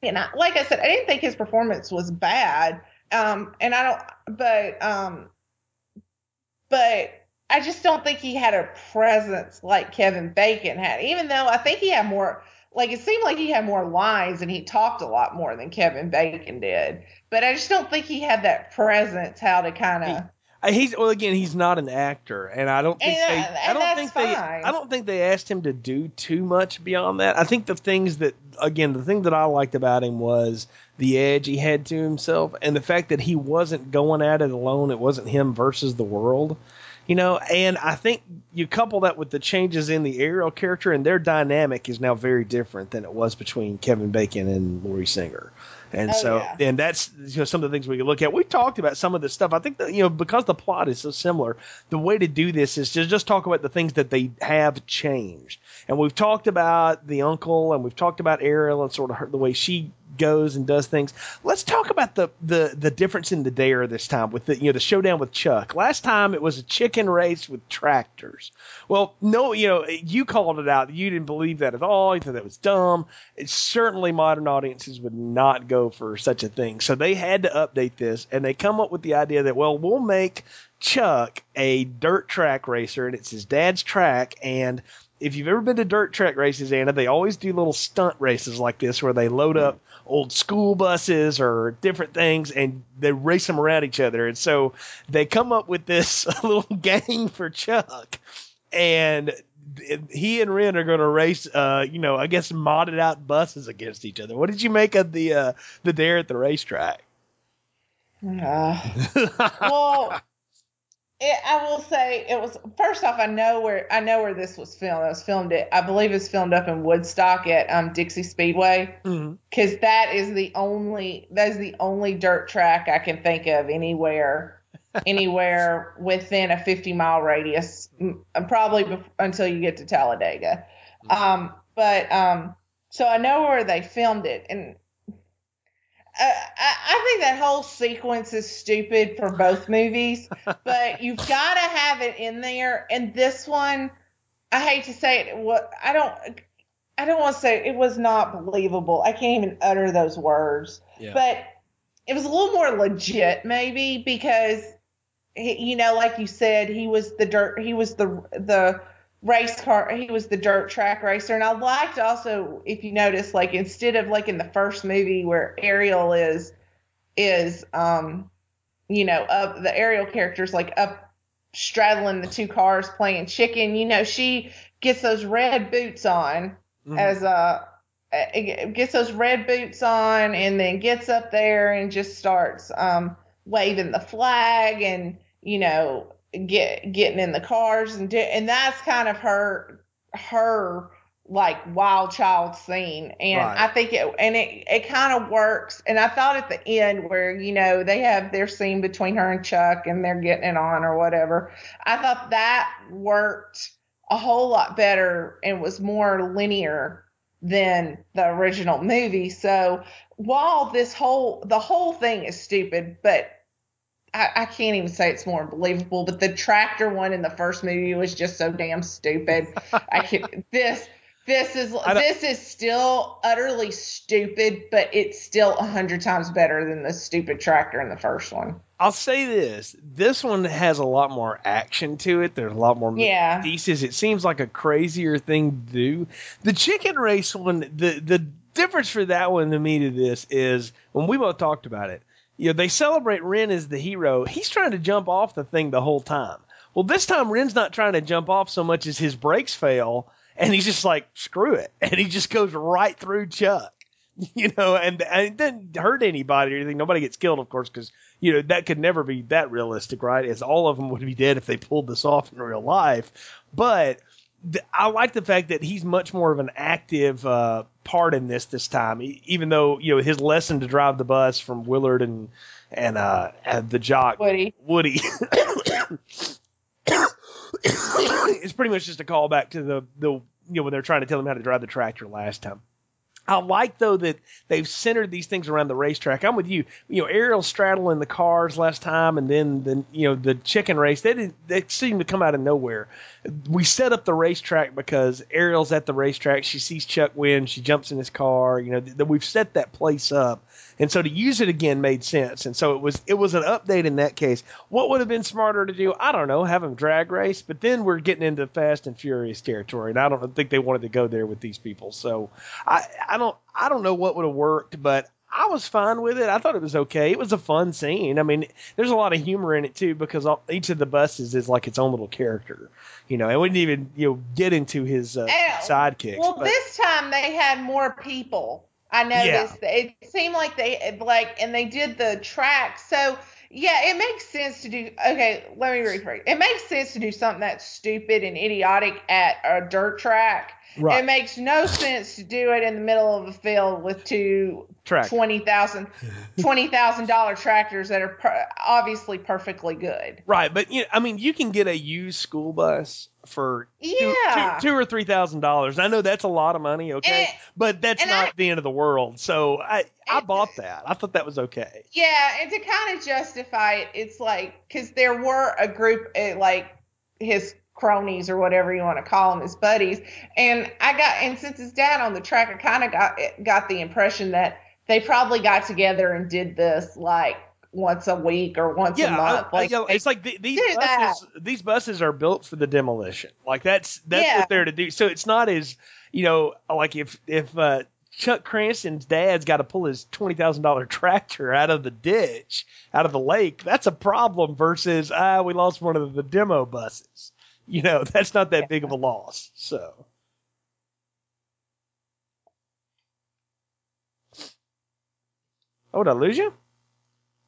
And I, like I said, I didn't think his performance was bad. Um, and I don't, but, um, but I just don't think he had a presence like Kevin Bacon had, even though I think he had more, like it seemed like he had more lines and he talked a lot more than Kevin Bacon did. But I just don't think he had that presence, how to kind of. Uh, He's well again. He's not an actor, and I don't think And, they. uh, I don't think they. I don't think they asked him to do too much beyond that. I think the things that again, the thing that I liked about him was the edge he had to himself, and the fact that he wasn't going at it alone. It wasn't him versus the world, you know. And I think you couple that with the changes in the Ariel character, and their dynamic is now very different than it was between Kevin Bacon and Lori Singer. And Oh, so, yeah. and that's you know some of the things we can look at. We talked about some of this stuff. I think that you know because the plot is so similar, the way to do this is to just talk about the things that they have changed. And we've talked about the uncle, and we've talked about Ariel and sort of her, the way she goes and does things. Let's talk about the the the difference in the dare this time with the you know the showdown with Chuck. Last time it was a chicken race with tractors. Well, no, you know you called it out. You didn't believe that at all. You thought that was dumb. It's certainly modern audiences would not go for such a thing. So they had to update this, and they come up with the idea that well, we'll make Chuck a dirt track racer, and it's his dad's track, and if you've ever been to dirt track races, Anna, they always do little stunt races like this where they load up old school buses or different things and they race them around each other. And so they come up with this (laughs) little gang for Chuck. And he and Ren are going to race, uh, you know, I guess modded out buses against each other. What did you make of the uh, the dare at the racetrack? Uh, (laughs) well, it, I will say it was first off. I know where I know where this was filmed. It was filmed at I believe it's filmed up in Woodstock at um, Dixie Speedway because that is the only that is the only dirt track I can think of anywhere (laughs) anywhere within a 50 mile radius, m- probably bef- until you get to Talladega. Um, but um, so I know where they filmed it, and uh, Uh, I, I think that whole sequence is stupid for both movies. (laughs) but you've got to have it in there, and this one, I hate to say it, what I don't. I don't want to say it was not believable. I can't even utter those words. Yeah. But it was a little more legit, maybe because he, you know, like you said, he was the dirt. He was the the race car. He was the dirt track racer, and I liked also if you notice, like instead of like in the first movie where Ariel is is um you know up the Ariel characters like up straddling the two cars playing chicken. You know, she gets those red boots on Mhm. as a uh, gets those red boots on and then gets up there and just starts um waving the flag and you know get getting in the cars and do, and that's kind of her her like wild child scene and Right. I think it and it it kind of works and I thought at the end where you know they have their scene between her and Chuck and they're getting it on or whatever I thought that worked a whole lot better and was more linear than the original movie. So while this whole the whole thing is stupid, but I, I can't even say it's more believable. But the tractor one in the first movie was just so damn stupid. I can (laughs) this this is this is still utterly stupid, but it's still a hundred times better than the stupid tractor in the first one. I'll say this: this one has a lot more action to it. There's a lot more Yeah. pieces. It seems like a crazier thing to do. The chicken race one, the the difference for that one to me to this is when we both talked about it. You know, they celebrate Ren as the hero. He's trying to jump off the thing the whole time. Well, this time Ren's not trying to jump off so much as his brakes fail, and he's just like, screw it, (laughs) and he just goes right through Chuck. (laughs) You know, and, and it doesn't hurt anybody or anything. Nobody gets killed, of course, because you know that could never be that realistic, right? As all of them would be dead if they pulled this off in real life. But I like the fact that he's much more of an active uh, part in this this time, even though you know his lesson to drive the bus from Willard and and uh, and the jock Woody. Woody. (coughs) it's pretty much just a callback to the the you know when they're trying to tell him how to drive the tractor last time. I like though that they've centered these things around the racetrack. I'm with you. You know, Ariel straddling the cars last time, and then the you know the chicken race. They didn't. they seemed to come out of nowhere. We set up the racetrack because Ariel's at the racetrack. She sees Chuck win. She jumps in his car. You know, th- we've set that place up, and so to use it again made sense. And so it was it was an update in that case. What would have been smarter to do? I don't know. Have them drag race, but then we're getting into Fast and Furious territory, and I don't think they wanted to go there with these people. So I I don't I don't know what would have worked, but I was fine with it. I thought it was okay. It was a fun scene. I mean, there's a lot of humor in it too because all, each of the buses is like its own little character. You know, I wouldn't even you know get into his uh, sidekicks. Well, but- this time they had more people. I noticed it seemed like they like, and they did the track. So yeah, it makes sense to do. Okay, let me rephrase. It makes sense to do something that's stupid and idiotic at a dirt track. Right. It makes no sense to do it in the middle of a field with two Track. twenty thousand (laughs) twenty thousand dollar tractors that are per- obviously perfectly good. Right, but you know, I mean, you can get a used school bus for two, Yeah. two, two or three thousand dollars. I know that's a lot of money, okay, And- but that's not I- the end of the world. So I I bought that. I thought that was okay. Yeah, and to kind of justify it, it's like because there were a group uh, like his cronies or whatever you want to call them, his buddies, and I got and since his dad on the track, I kind of got got the impression that they probably got together and did this like once a week or once a month. I- like you know, it's like the, these that. buses. These buses are built for the demolition. Like that's that's Yeah. what they're to do. So it's not as you know like if if uh, Chuck Cranston's dad's got to pull his twenty thousand dollar tractor out of the ditch, out of the lake. That's a problem. Versus ah, we lost one of the demo buses. (laughs) You know, that's not that big of a loss. So. Oh, did I lose you?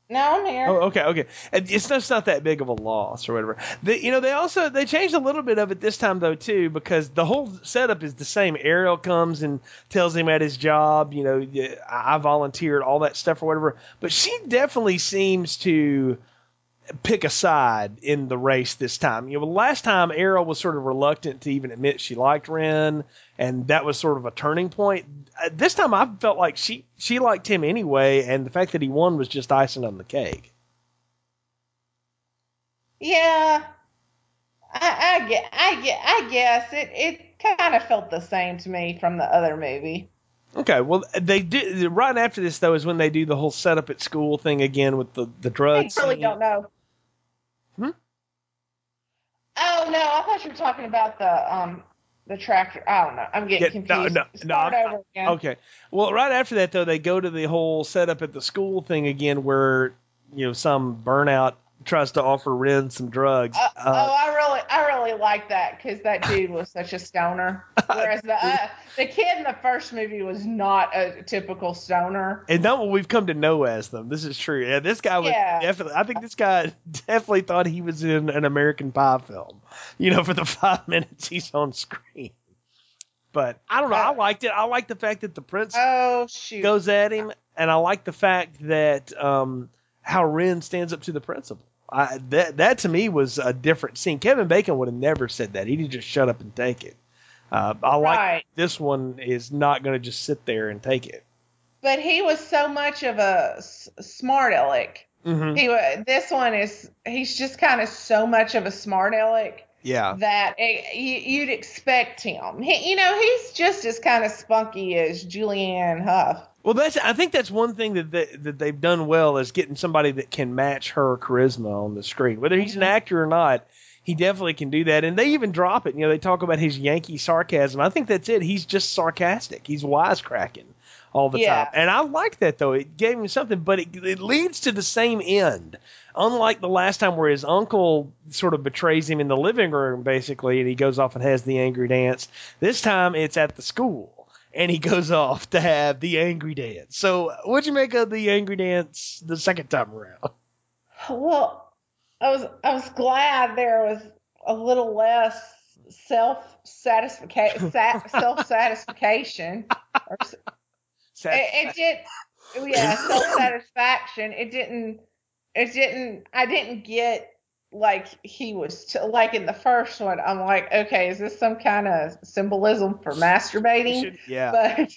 No, I'm here. Oh, okay, okay. And It's not, it's not that big of a loss or whatever. The, you know, they also they changed a little bit of it this time though too because the whole setup is the same. Ariel comes and tells him at his job, you know, I I volunteered, all that stuff or whatever. But she definitely seems to pick a side in the race this time. You know, last time Ariel was sort of reluctant to even admit she liked Ren, and that was sort of a turning point. Uh, This time I felt like she she liked him anyway, and the fact that he won was just icing on the cake. Yeah, I, I get, I get, I guess it it kind of felt the same to me from the other movie. Okay, well they do right after this though is when they do the whole setup at school thing again with the the I drugs. really don't know. Hmm? Oh no, I thought you were talking about the um the tractor. I don't know. I'm getting Yeah, no, confused. no, no, Start I'm- over again. Okay. Well, right after that though, they go to the whole setup at the school thing again, where you know some burnout tries to offer Ren some drugs. Uh, Uh, oh, I really, I really like that because that dude was such a stoner. (laughs) Whereas the uh, the kid in the first movie was not a typical stoner. and not what we've come to know as them. This is true. Yeah, this guy was Yeah. definitely. I think this guy (laughs) definitely thought he was in an American Pie film. You know, for the (laughs) five minutes he's on screen. But I don't know. I liked it. I like the fact that the prince Oh shoot! goes at him, and I like the fact that um, how Ren stands up to the principal. I, that that to me was a different scene. Kevin Bacon would have never said that. He'd just shut up and take it. Uh, I like Right. this one is not going to just sit there and take it. But he was so much of a s- smart aleck. Mm-hmm. He This one is he's just kind of so much of a smart aleck Yeah, that it, you, you'd expect him. He, you know, he's just as kind of spunky as Julianne Hough. Well, that's I think that's one thing that they, that they've done well is getting somebody that can match her charisma on the screen. Whether he's an mm-hmm. actor or not, he definitely can do that. And they even drop it. You know, they talk about his Yankee sarcasm. I think that's it. He's just sarcastic. He's wisecracking all the Yeah. time. And I like that though. It gave him something, but it, it leads to the same end. Unlike the last time where his uncle sort of betrays him in the living room, basically, and he goes off and has the angry dance. This time it's at the school and he goes off to have the angry dance. So, what'd you make of the angry dance the second time around? Well, I was I was glad there was a little less self satisfaction self satisfaction. It, it did, yeah, self satisfaction. It didn't. It didn't. I didn't get like he was t- like in the first one. I'm like, okay, is this some kind of symbolism for masturbating? Should- yeah. but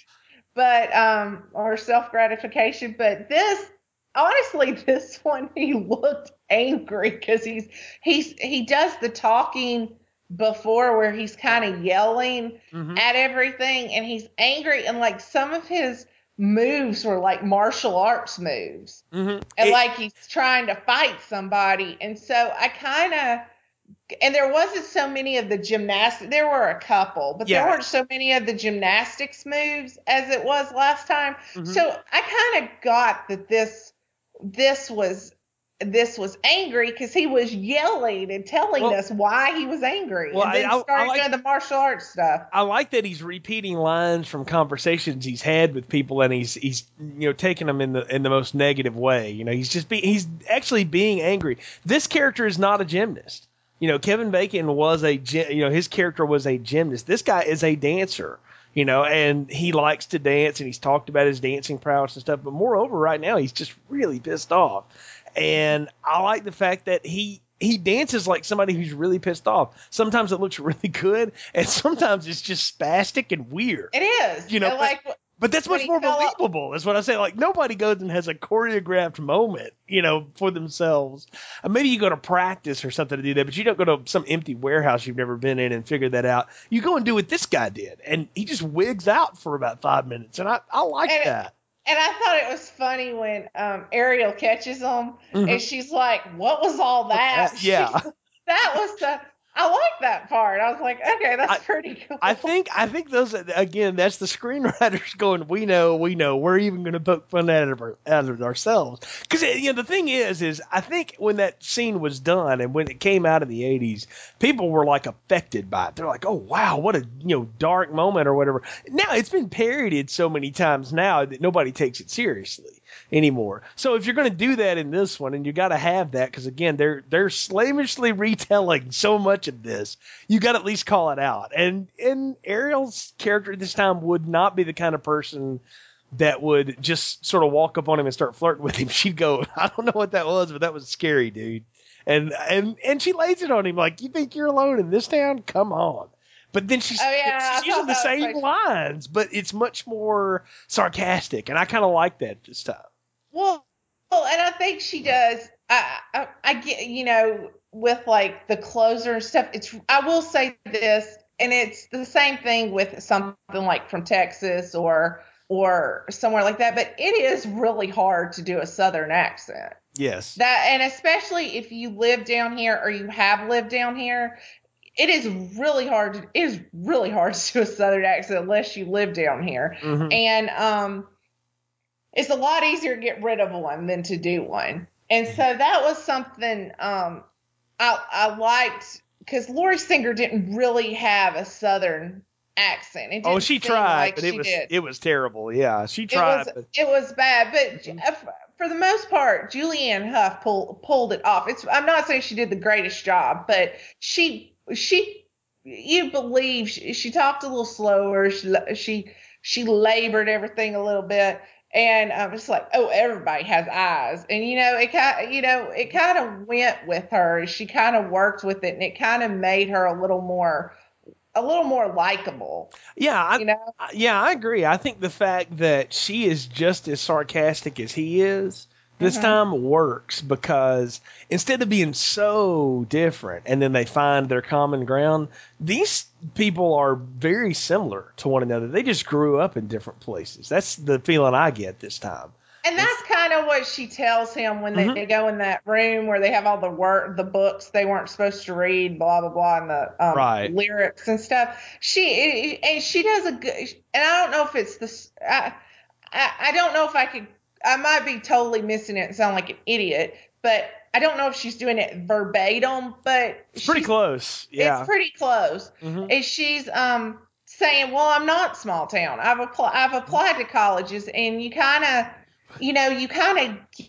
but um or self gratification but this honestly (laughs) this one he looked angry because he's he's he does the talking before where he's kind of yelling Mhm. at everything and he's angry and like some of his moves were like martial arts moves Mhm. and It- like he's trying to fight somebody and so i kind of and there wasn't so many of the gymnastics there were a couple but Yeah. there weren't so many of the gymnastics moves as it was last time Mhm. so i kind of got that this this was this was angry because he was yelling and telling Well- us why he was angry Well, and then I- I- I like- doing the martial arts stuff I like that he's repeating lines from conversations he's had with people, and he's he's you know taking them in the in the most negative way. You know, he's just be he's actually being angry. This character is not a gymnast. You know, Kevin Bacon was a you know his character was a gymnast. This guy is a dancer. You know, and he likes to dance, and he's talked about his dancing prowess and stuff. But moreover, right now he's just really pissed off, and I like the fact that he he dances like somebody who's really pissed off. Sometimes it looks really good, and (laughs) sometimes it's just spastic and weird. it is You know, like But that's much more believable. Is what I say. Like nobody goes and has a choreographed moment, you know, for themselves. Uh, maybe you go to practice or something to do that, but you don't go to some empty warehouse you've never been in and figure that out. You go and do what this guy did, and he just wigs out for about five minutes, and I I like And that. And I thought it was funny when um, Ariel catches him Mhm. and she's like, "What was all that?" Yeah. She's- (laughs) that was the. I like that part. I was like, okay, that's I- pretty cool. I think I think those again. That's the screenwriters (laughs) going. We know, we know. We're even going to poke fun out of, our, out of ourselves because eh, you know the thing is, is I think when that scene was done and when it came out in the '80s, people were like affected by it. They're like, oh wow, what a you know dark moment or whatever. Now it's been parodied so many times now that nobody takes it seriously anymore. So if you're going to do that in this one, and you got to have that because again, they're they're slavishly retelling so much of this, you got to at least call it out. And and Ariel's character this time would not be the kind of person that would just sort of walk up on him and start flirting with him. (laughs) She'd go, I don't know what that was, but that was scary, dude. And and and she lays it on him like, you think you're alone in this town? Come on. But then she's, Oh, yeah, she's using the same lines, but it's much more sarcastic, and I kind of like that this time. Well, well, and I think she does. I, I, I get, you know, with like the closer and stuff. It's. I will say this, and it's the same thing with something like from Texas or or somewhere like that. But it is really hard to do a Southern accent. Yes. That, and especially if you live down here or you have lived down here. It is really hard. To, it is really hard to do a Southern accent unless you live down here Mhm. and um it's a lot easier to get rid of one than to do one and so that was something um i i liked because lori singer didn't really have a southern accent it Oh, she tried, like but it was did. it was terrible. Yeah, she it tried, was but it was bad but f- for the most part julianne hough pulled pulled it off it's i'm not saying she did the greatest job but she she you believe she, she talked a little slower she she she labored everything a little bit and I'm just like, oh, everybody has eyes, and you know, it kind, you know, it kind of went with her. She kind of worked with it, and it kind of made her a little more, a little more likable. yeah, I, You know, yeah, I agree. I think the fact that she is just as sarcastic as he is this time works because instead of being so different and then they find their common ground, these people are very similar to one another. They just grew up in different places. That's the feeling I get this time. and that's kind of what she tells him when they, Mhm. they go in that room where they have all the work, the books they weren't supposed to read, blah blah blah, and the um, Right. lyrics and stuff. She and she does a good, and I don't know if it's this. I, I I don't know if I could. I might be totally missing it and sound like an idiot, but I don't know if she's doing it verbatim. But It's pretty close. Yeah. It's pretty close. Mhm. And she's um saying, "Well, I'm not small town. I've applied. I've applied to colleges, and you kind of, you know, you kind of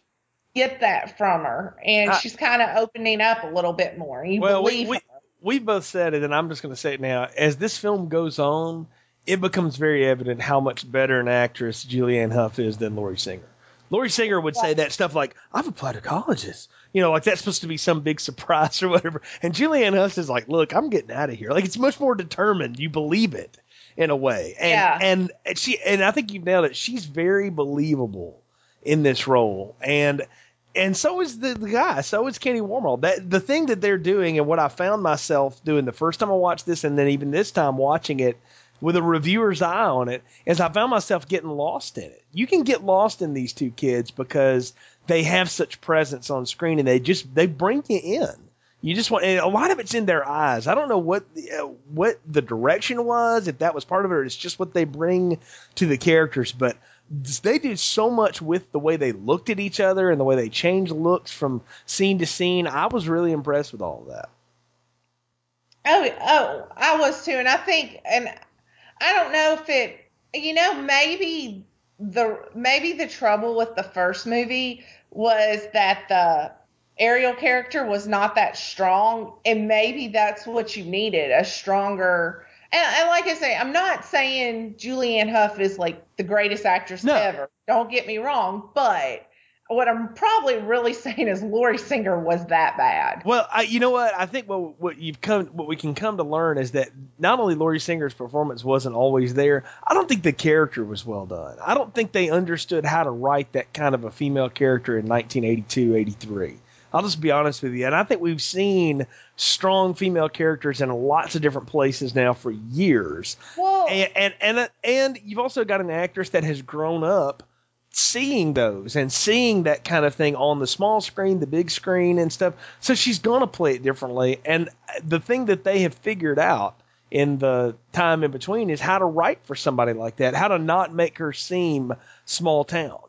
get that from her, and I- she's kind of opening up a little bit more. You Well, we, believe we, her. we both said it, and I'm just going to say it now. As this film goes on, it becomes very evident how much better an actress Julianne Hough is than Lori Singer. Lori Singer would say that stuff like, I've applied to colleges. You know, like that's supposed to be some big (laughs) surprise or whatever. And Julianne Hough is like, look, I'm getting out of here. Like it's much more determined. You believe it in a way. And, Yeah. and and she, and I think you've nailed it. She's very believable in this role. And, and so is the, the guy. So is Kenny Wormald. That the thing that they're doing, and what I found myself doing the first time I watched this, and then even this time watching it with a reviewer's eye on it, is I found myself getting lost in it. You can get lost in these two kids because they have such presence on screen, and they just they bring you in. You just want, a lot of it's in their eyes. I don't know what the, uh, what the direction was, if that was part of it, or it's just what they bring to the characters. But they did so much with the way they looked at each other and the way they changed looks from scene to scene. I was really impressed with all of that. Oh, oh, I was too, and I think, and I don't know if it, you know, maybe the maybe the trouble with the first movie was that the Ariel character was not that strong, and maybe that's what you needed a stronger. And, and like I say, I'm not saying Julianne Hough is like the greatest actress No. ever. Don't get me wrong, but what I'm probably really (laughs) saying is Lori Singer was that bad. Well, I, you know what? I think what what you've come what we can come to learn is that not only Lori Singer's performance wasn't always there. I don't think the character was well done. I don't think they understood how to write that kind of a female character in 1982, 83. I'll just be honest with you. And I think we've seen strong female characters in lots of different places now for years. And and and, and you've also got an actress that has grown up seeing those and seeing that kind of thing on the small screen, the big screen, and stuff. So she's going to play it differently. And the thing that they have figured out in the time in between is how to write for somebody like that, how to not make her seem small town.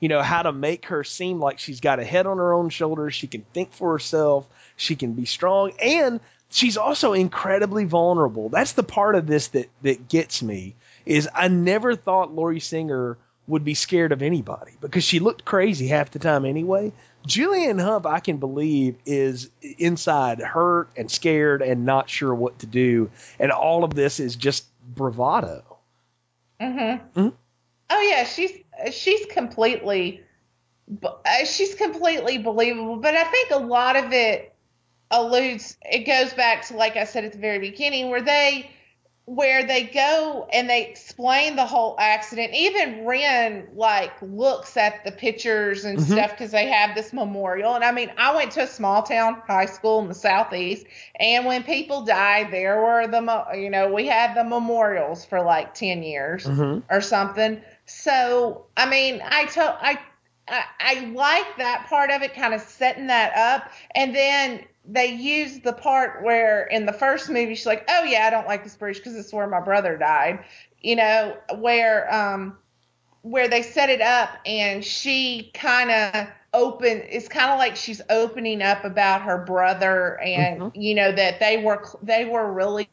You know, how to make her seem like she's got a head on her own shoulders. She can think for herself. She can be strong. And she's also incredibly vulnerable. That's the part of this that, that gets me is I never thought Lori Singer would be scared of anybody because she looked crazy half the time anyway. Julianne Hough, I can believe, is inside hurt and scared and not sure what to do. And all of this is just bravado. Mm-hmm. Mhm. Oh yeah, she's she's completely uh, she's completely believable. But I think a lot of it alludes. It goes back to like I said at the very beginning, where they where they go and they explain the whole accident. Even Ren like looks at the pictures and Mhm. stuff because they have this memorial. And I mean, I went to a small town high school in the southeast, and when people died, there were the mo- you know we had the memorials for like ten years Mhm. or something. So I mean, I told I. I, I like that part of it, kind of setting that up, and then they use the part where in the first movie she's like, "Oh yeah, I don't like this bridge because it's where my brother died," you know, where um where they set it up and she kind of open it's kind of like she's opening up about her brother and you know that they were they were really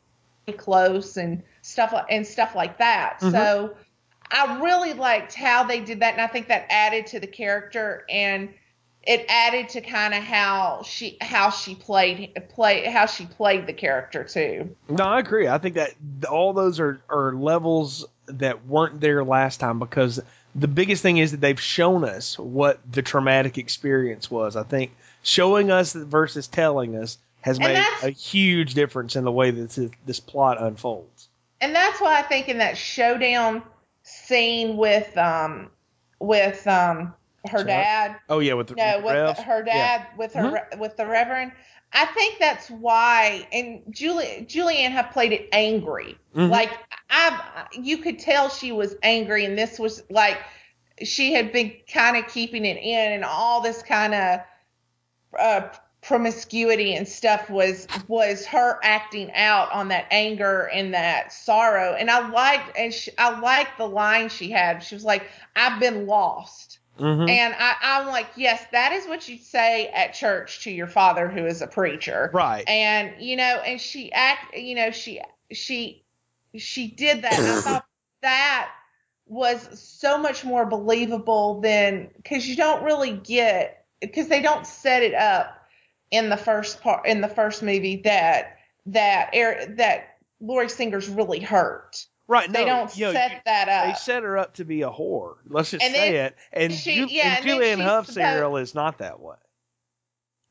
close and stuff and stuff like that. Mhm. So I really liked how they did that and I think that added to the character and it added to kind of how she how she played play how she played the character too. No, I agree. I think that all those are, are levels that weren't there last time because the biggest thing is that they've shown us what the traumatic experience was. I think showing us versus telling us has And made a huge difference in the way that this, this plot unfolds. and that's why I think in that showdown scene with um with um her dad, Oh yeah, with the no, with Rev? her Yeah. dad, with her re- with the Reverend. I think that's why, and Julie Julianne have played it angry. Mhm. Like I, you could tell she was angry, and this was like she had been kind of keeping it in, and all this kind of uh, promiscuity and stuff was was her acting out on that anger and that sorrow. And I liked, and she, I liked the line she had. She was like, "I've been lost." Mhm. And I, I'm like, yes, that is what you'd say at church to your father who is a preacher. right. And you know, and she act, you know, she she she did that. And I thought (clears throat) that was so much more believable than because you don't really get because they don't set it up in the first part in the first movie that that air that Lori Singer's really hurt. Right. No, they don't you know, set that up. they set her up to be a whore. Let's just And say then it. And, she- Ju- yeah, and and Julianne supposed- serial is not that way.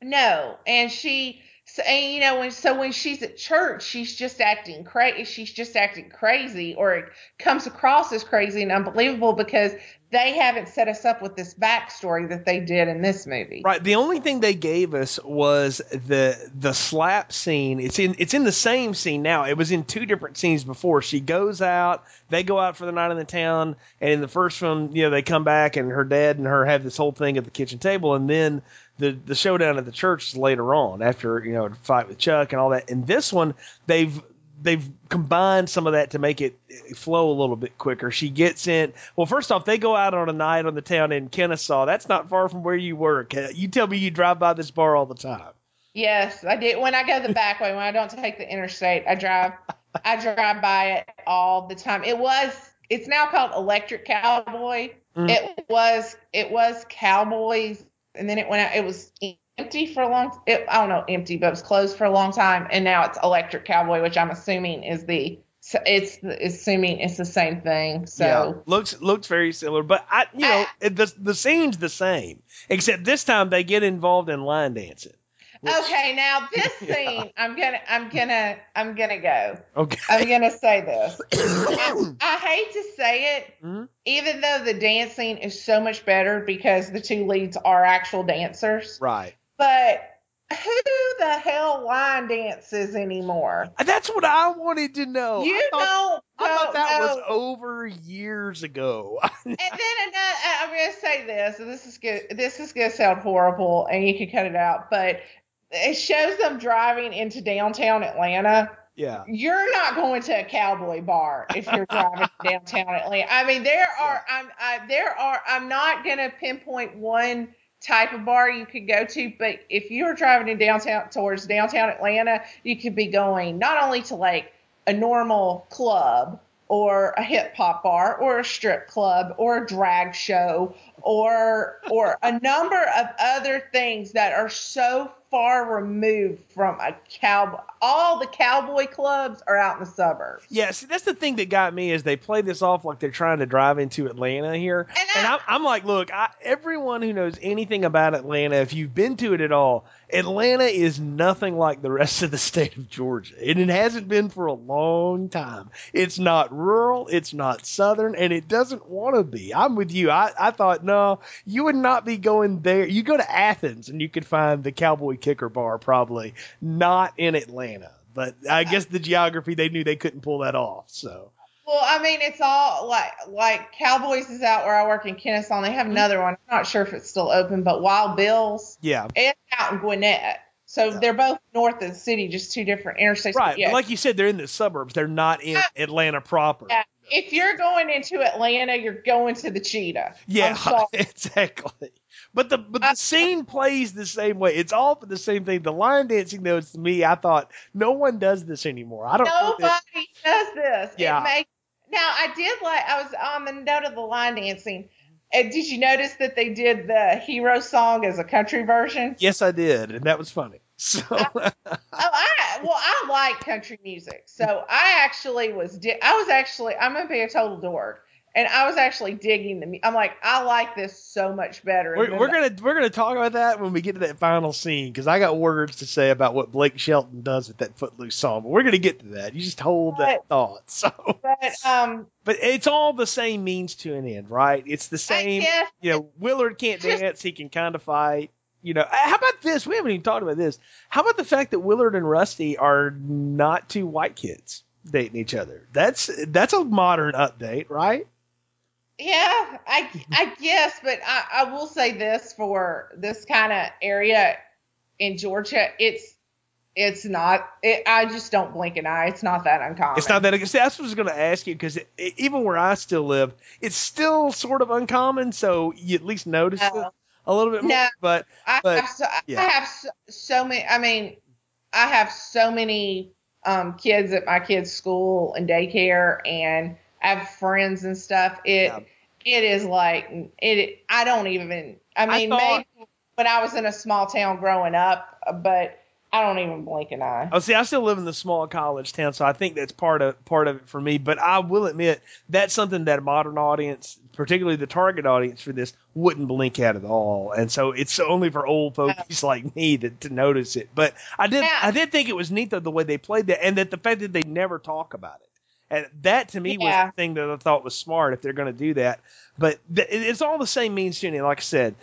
No, and she, so, and you know, when so when she's at church, she's just acting crazy. She's just acting crazy, or it comes across as crazy and unbelievable because they haven't set us up with this backstory that they did in this movie. Right. The only thing they gave us was the the slap scene. It's in it's in the same scene now. It was in two different scenes before. She goes out, they go out for the night in the town, and in the first one, you know, they come back and her dad and her have this whole thing at the kitchen table, and then the the showdown at the church is later on after you know fight with Chuck and all that. In this one, they've they've combined some of that to make it flow a little bit quicker. She gets in. Well, first off, they go out on a night on the town in Kennesaw. That's not far from where you work. You tell me you drive by this bar all the time. Yes, I did. When I go the back way, when I don't take the interstate, I drive, I drive by it all the time. It was, it's now called Electric Cowboy. Mhm. It was, it was Cowboys, and then it went out. It was empty for a long. It, I don't know, empty, but it was closed for a long time, and now it's Electric Cowboy, which I'm assuming is the. It's assuming it's the same thing. So yeah, looks looks very similar, but I you know Ah. it, the the scene's the same, except this time they get involved in line dancing. which- okay, now (laughs) this Yeah. scene, I'm gonna, I'm gonna, I'm gonna go. Okay. I'm gonna say this. (coughs) I, I hate to say it, Mhm. even though the dancing is so much better because the two leads are actual dancers. Right. But who the hell line dances anymore? That's what I wanted to know. you I thought- don't I thought that No, was over years ago. (laughs) And then another, I'm going to say this, and this is good. This is going to sound horrible, and you can cut it out, but it shows them driving into downtown Atlanta. yeah. You're not going to a cowboy bar if you're (laughs) driving downtown Atlanta. I mean, there are. I'm. I, there are. I'm not going to pinpoint one type of bar you could go to, but if you're driving in downtown towards downtown Atlanta, you could be going not only to like a normal club or a hip hop bar or a strip club or a drag show or or a number of other things that are so far removed from a cowboy all the cowboy clubs are out in the suburbs Yeah, see, that's the thing that got me is they play this off like they're trying to drive into Atlanta here, And and I- I'm, I'm like, look, I, everyone who knows anything about Atlanta, if you've been to it at all, Atlanta is nothing like the rest of the state of Georgia, and it hasn't been for a long time. It's not rural, it's not southern, and it doesn't want to be. I'm with you. I, I thought, no, you would not be going there. You go to Athens, and you could find the Cowboy Kicker Bar probably not in Atlanta. But I guess the geography they knew they couldn't pull that off. So well i mean it's all like like cowboys is out where i work in kennesaw and they have mm-hmm. another one i'm not sure if it's still open but wild bills yeah, it's out in gwinnett so they're both north of the city just two different interstates right. yeah. Like you said, they're in the suburbs. They're not in Atlanta proper. Yeah. If you're going into atlanta you're going to the cheetah Yeah, (laughs) exactly. But the but the scene plays the same way. It's all for the same thing. The line dancing though, to me, I thought no one does this anymore. I don't. Nobody does this. Yeah. It makes, now I did like I was on the note of the line dancing. And did you notice that they did the hero song as a country version? yes, I did, and that was funny. So Oh, (laughs) I well I like country music, so I actually was di- I was actually I'm gonna be a total dork, and I was actually digging the. I'm like I like this so much better. we're, we're gonna we're gonna talk about that when we get to that final scene because I got words to say about what Blake Shelton does with that Footloose song. But we're gonna get to that. You just hold that thought. (laughs) So, But um, but it's all the same means to an end, right? It's the same. you know, Willard can't Just- dance. He can kind of fight. You know, how about this? We haven't even talked about this. How about the fact that Willard and Rusty are not two white kids dating each other? That's that's a modern update, right? Yeah, I I guess, but I, I will say this for this kind of area in Georgia, it's it's not. It, I just don't blink an eye. It's not that uncommon. It's not that. That's what I was going to ask you because even where I still live, it's still sort of uncommon. So you at least notice No. it a little bit more. But I but, have so, yeah. I have so, so many. I mean, I have so many um, kids at my kids' school and daycare, and I have friends and stuff. It Yeah. it is like it. I don't even. I I mean, thought- maybe when I was in a small town growing up, but I don't even blink an eye. Oh, see, I still live in the small college town, so I think that's part of part of it for me. But I will admit that's something that a modern audience, particularly the target audience for this, wouldn't blink at at all. And so it's only for old folks like me that to notice it. But I did Yeah. I did think it was neat though the way they played that, and that the fact that they never talk about it. And that to me was the thing that I thought was smart if they're going to do that. But it's all the same means to it. Like I said,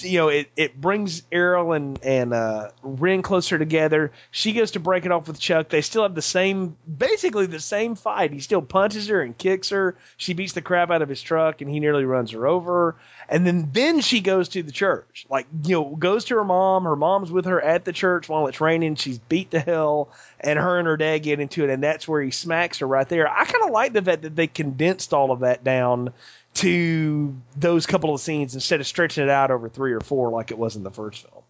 you know, it, it brings Ariel and and uh, Ren closer together. She goes to break it off with Chuck. They still have the same, basically the same fight. He still punches her and kicks her. She beats the crap out of his truck, and he nearly runs her over. And then then she goes to the church, like you know, goes to her mom. Her mom's with her at the church while it's raining. She's beat to hell, and her and her dad get into it, and that's where he smacks her right there. I kind of like the fact that they condensed all of that down to those couple of scenes instead of stretching it out over three or four like it was in the first film.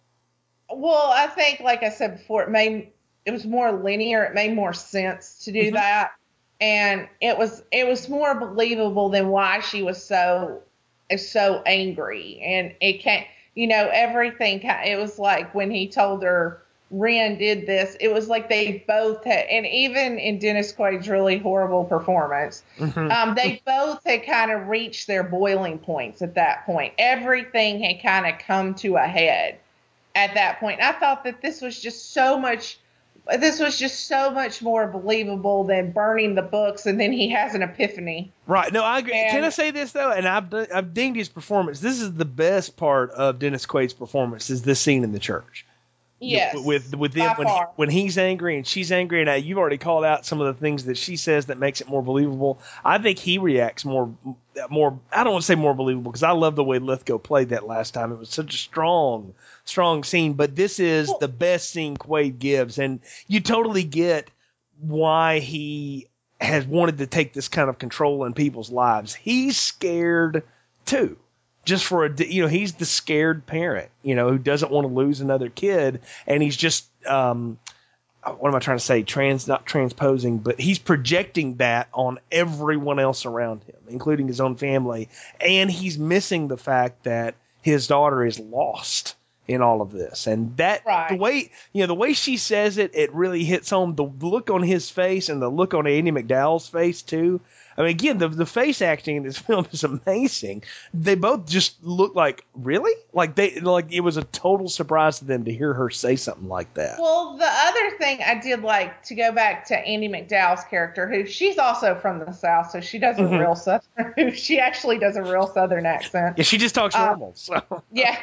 Well, I think, like I said before, it made it was more linear. It made more sense to do Mhm. that, and it was it was more believable than why she was so so angry. And it can't, you know, everything. It was like when he told her Ren did this. It was like they both had, and even in Dennis Quaid's really horrible performance, um, they both had kind of reached their boiling points at that point. Everything had kind of come to a head at that point. I thought that this was just so much. This was just so much more believable than burning the books, and then he has an epiphany. Right. No, I agree. And- Can I say this though? And I've I've dinged his performance. This is the best part of Dennis Quaid's performance is this scene in the church. Yes, with with them when far. when he's angry and she's angry, and uh, you've already called out some of the things that she says that makes it more believable. I think he reacts more more. I don't want to say more believable because I love the way Lithgow played that last time. It was such a strong strong scene. But this is the best scene Quaid gives, and you totally get why he has wanted to take this kind of control in people's lives. He's scared too. Just for a, you know, he's the scared parent, you know, who doesn't want to lose another kid, and he's just, um, what am I trying to say? Trans, not transposing, but he's projecting that on everyone else around him, including his own family, and he's missing the fact that his daughter is lost in all of this, and that Right. the way you know the way she says it, it really hits home. The look on his face and the look on Andie MacDowell's face too. I mean, again, the the face acting in this (laughs) film is amazing. They both just look like really like they like it was a total surprise to them to hear her say something like that. Well, the other thing I did like to go back to Andie MacDowell's character, who she's also from the South, so she does a Mhm. real Southern. (laughs) She actually does a real Southern accent. Yeah, she just talks Uh, normal. So (laughs) Yeah,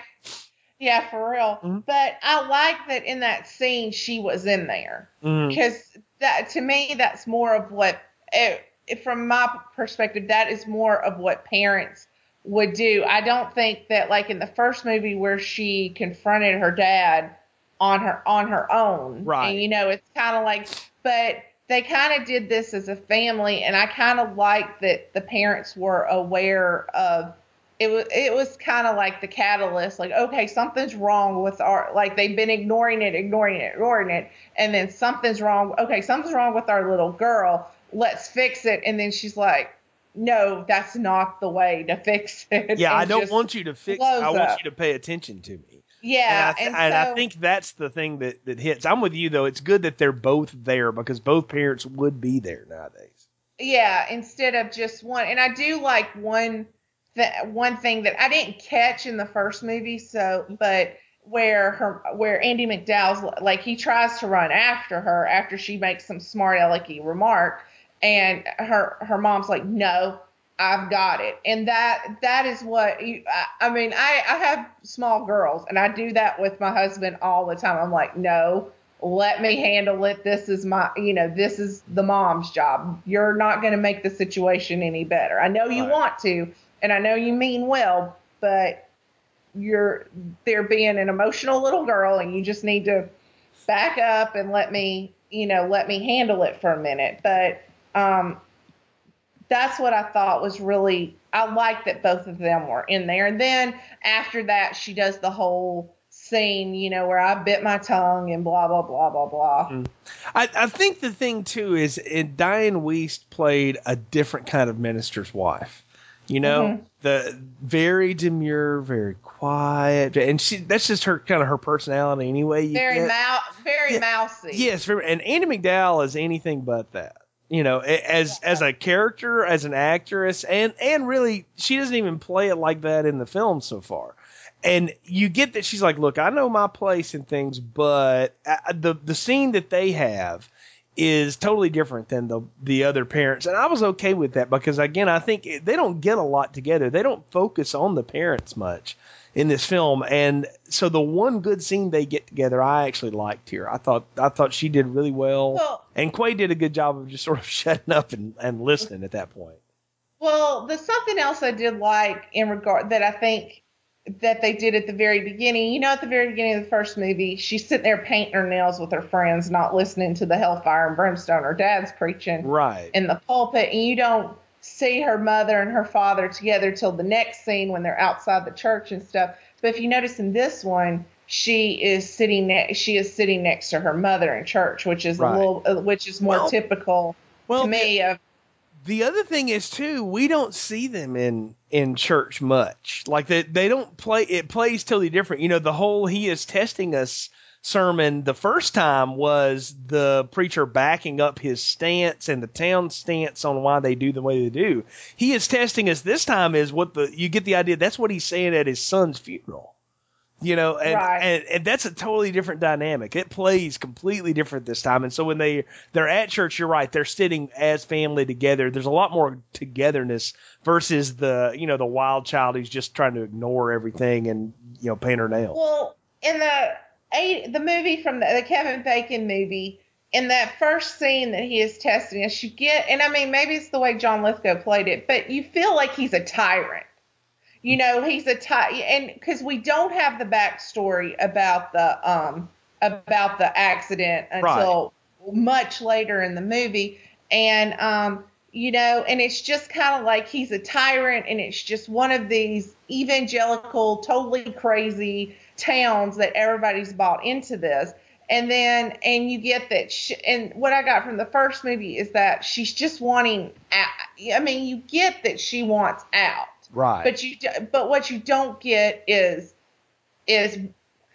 yeah, for real. Mhm. But I like that in that scene she was in there because that to me that's more of what, it, from my perspective, that is more of what parents would do. I don't think that like in the first movie where she confronted her dad on her on her own, Right. And you know, it's kind of like, but they kind of did this as a family, and I kind of like that the parents were aware of. It was it was kind of like the catalyst, like okay, something's wrong with our like they've been ignoring it, ignoring it, ignoring it, and then something's wrong. Okay, something's wrong with our little girl. Let's fix it. And then she's like, no, that's not the way to fix it. yeah, I don't want you to fix. I want up. you to pay attention to me. Yeah, and, I, and, and so, I think that's the thing that, that hits. I'm with you though. It's good that they're both there because both parents would be there nowadays. yeah, instead of just one. And I do like one th- one thing that I didn't catch in the first movie. So, but where her where Andie MacDowell's like he tries to run after her after she makes some smart alecky remark, and her her mom's like, no. I've got it, and that that is what you, I, I mean. I I have small girls, and I do that with my husband all the time. I'm like, no, let me handle it. This is my, you know, this is the mom's job. You're not going to make the situation any better. I know you Right. want to, and I know you mean well, but you're there being an emotional little girl, and you just need to back up and let me, you know, let me handle it for a minute. But um, that's what I thought was really. I like that both of them were in there, and then after that, she does the whole scene, you know, where I bit my tongue and blah blah blah blah blah. I, I think the thing too is it, Dianne Wiest played a different kind of minister's wife. You know, Mhm. the very demure, very quiet, and she that's just her kind of her personality anyway. Very get- mou- very Yeah. mousy. Yes, very, and Andie MacDowell is anything but that. You know, as as a character, as an actress, and and really, she doesn't even play it like that in the film so far. And you get that she's like, look, I know my place and things, but uh, the the scene that they have is totally different than the the other parents, and I was okay with that because again, I think they don't get a lot together. They don't focus on the parents much in this film, and so the one good scene they get together, I actually liked here. I thought I thought she did really well, Well, and Quay did a good job of just (laughs) sort of shutting up and, and listening at that point. well, there's something else I did like in regard that I think that they did at the very beginning. You know, at the very beginning of the first movie, she's sitting there painting her nails with her friends, not listening to the hellfire and brimstone her dad's preaching. Right. in the pulpit and you don't see her mother and her father together till the next scene when they're outside the church and stuff but if you notice in this one she is sitting ne- she is sitting next to her mother in church which is Right. a little uh, which is more Well- typical well, to me of the other thing is too, we don't see them in in church much. Like they they don't play. It plays totally different. You know, the whole "He is testing us" sermon the first time was the preacher backing up his stance and the town stance on why they do the way they do. He is testing us this time is what the you get the idea. That's what he's saying at his son's funeral. You know, and, Right. and and that's a totally different dynamic. It plays completely different this time. And so when they they're at church, you're right. They're sitting as family together. There's a lot more togetherness versus the you know the wild child who's just trying to ignore everything and you know paint her nails. well in the eight, the movie from the, the Kevin Bacon movie, in that first scene that he is testing us, you get, and I mean, maybe it's the way John Lithgow played it, but you feel like he's a tyrant. You know, he's a tyrant, and because we don't have the backstory about the um about the accident until much later in the movie, and um you know, and it's just kind of like he's a tyrant, and it's just one of these evangelical, totally crazy towns that everybody's bought into this. And then, and you get that, sh and what I got from the first movie is that she's just wanting out. I mean, you get that she wants out, Right. but you, but what you don't get is, is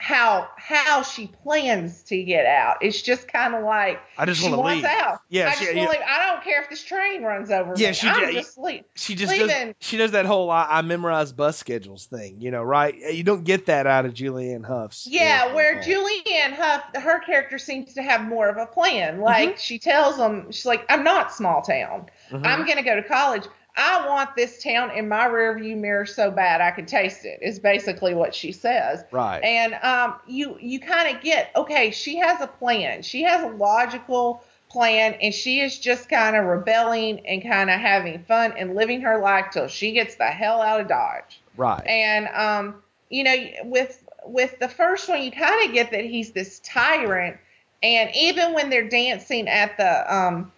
how how she plans to get out. It's just kind of like I just she wants leave. out. Yeah, I she- just yeah. leave. I don't care if this train runs over Yeah, me. she I'm ju- just leave. she just does, leaving. she does that whole I, I memorize bus schedules thing, you know, right? You don't get that out of Julianne Hough's. Yeah, where uh, Julianne Hough, her character seems to have more of a plan. Like Mm-hmm. she tells them, she's like, "I'm not small town. Mhm. I'm gonna go to college. I want this town in my rearview mirror so bad I can taste it." Is basically what she says. Right. And um, you you kind of get okay. She has a plan. She has a logical plan, and she is just kind of rebelling and kind of having fun and living her life till she gets the hell out of Dodge. right. And um, you know, with with the first one, you kind of get that he's this tyrant, and even when they're dancing at the um,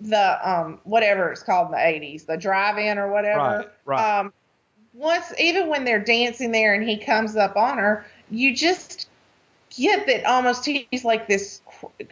the um, whatever it's called in the '80s, the drive-in or whatever. Right, right. Um, once, even when they're dancing there, and he comes up on her, you just get that almost he's like this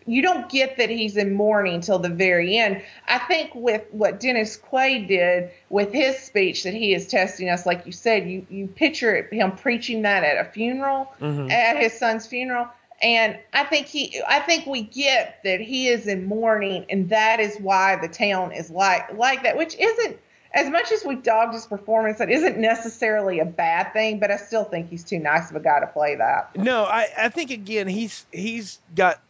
you don't get that he's in mourning till the very end i think with what dennis quaid did with his speech that he is testing us like you said you you picture it, him preaching that at a funeral Mhm. at his son's funeral and i think he i think we get that he is in mourning and that is why the town is like like that which isn't as much as we dogged his performance that isn't necessarily a bad thing but i still think he's too nice of a guy to play that No, I, I think again he's he's got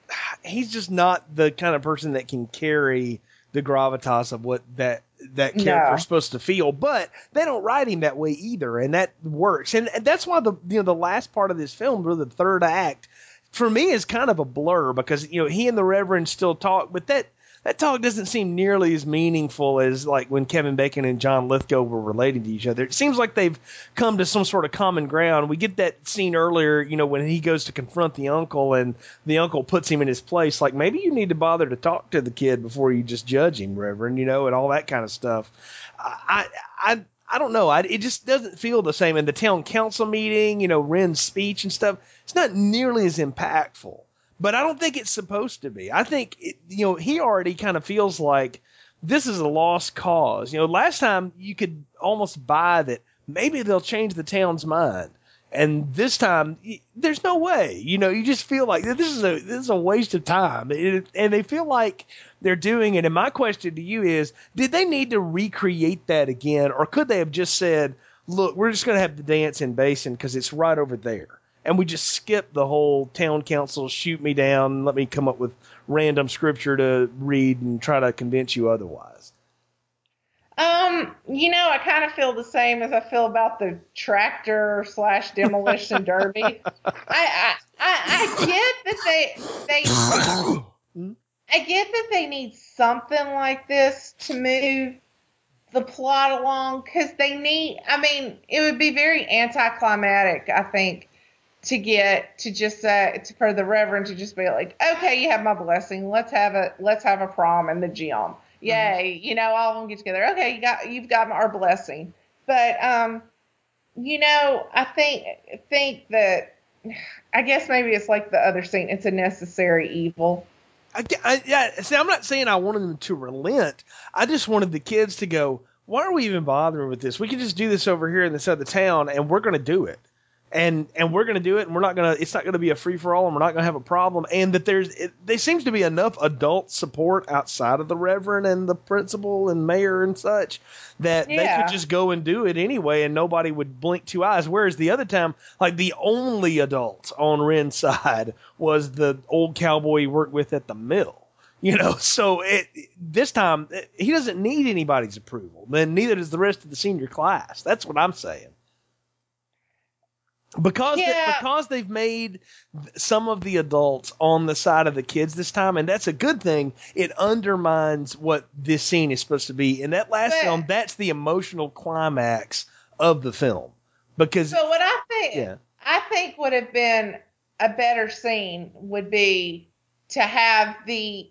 he's just not the kind of person that can carry the gravitas of what that that No. character's supposed to feel. But they don't write him that way either, and that works. And, and that's why the you know the last part of this film, really the third act, for me is kind of a blur because you know he and the Reverend still talk, but that that talk doesn't seem nearly as meaningful as like when Kevin Bacon and John Lithgow were relating to each other. It seems like they've come to some sort of common ground. We get that scene earlier, you know, when he goes to confront the uncle and the uncle puts him in his place. Like maybe you need to bother to talk to the kid before you just judge him, Reverend, you know, and all that kind of stuff. I I I don't know. I, it just doesn't feel the same. In the town council meeting, you know, Ren's speech and stuff, it's not nearly as impactful but I don't think it's supposed to be. I think it, you know he already kind of feels like this is a lost cause. You know, last time you could almost buy that maybe they'll change the town's mind, and this time there's no way. You know, you just feel like this is a this is a waste of time, It- and they feel like they're doing it. And my question to you is, did they need to recreate that again, or could they have just said, "Look, we're just going to have the dance in Basin because it's right over there." and we just skip the whole town council shoot me down let me come up with random scripture to read and try to convince you otherwise Um, you know, I kind of feel the same as I feel about the tractor slash demolition derby. I, I I I get that they they (coughs) I get that they need something like this to move the plot along because they need. I mean, it would be very anticlimactic, I think, to get to just uh to, for the reverend to just be like, okay, you have my blessing. Let's have a let's have a prom in the gym. Yay! You know, all of them get together. Okay, you got you've got our blessing. But um, you know, I think think that I guess maybe it's like the other scene. It's a necessary evil. I, I- yeah see i'm not saying i wanted them to relent i just wanted the kids to go why are we even bothering with this we can just do this over here in this other town and we're going to do it and and we're going to do it and we're not going to it's not going to be a free for all and we're not going to have a problem and that there's it, there seems to be enough adult support outside of the reverend and the principal and mayor and such that they could just go and do it anyway and nobody would blink two eyes. Whereas the other time like the only adult on Ren's (laughs) side was the old cowboy he worked with at the mill you know? (laughs) So it this time it- he doesn't need anybody's approval then neither does the rest of the senior class. That's what i'm saying because they, because they've made some of the adults on the side of the kids this time, and that's a good thing. It undermines what this scene is supposed to be. In that last But- film, that's the emotional climax of the film because So what I think yeah, I think would have been a better scene would be to have the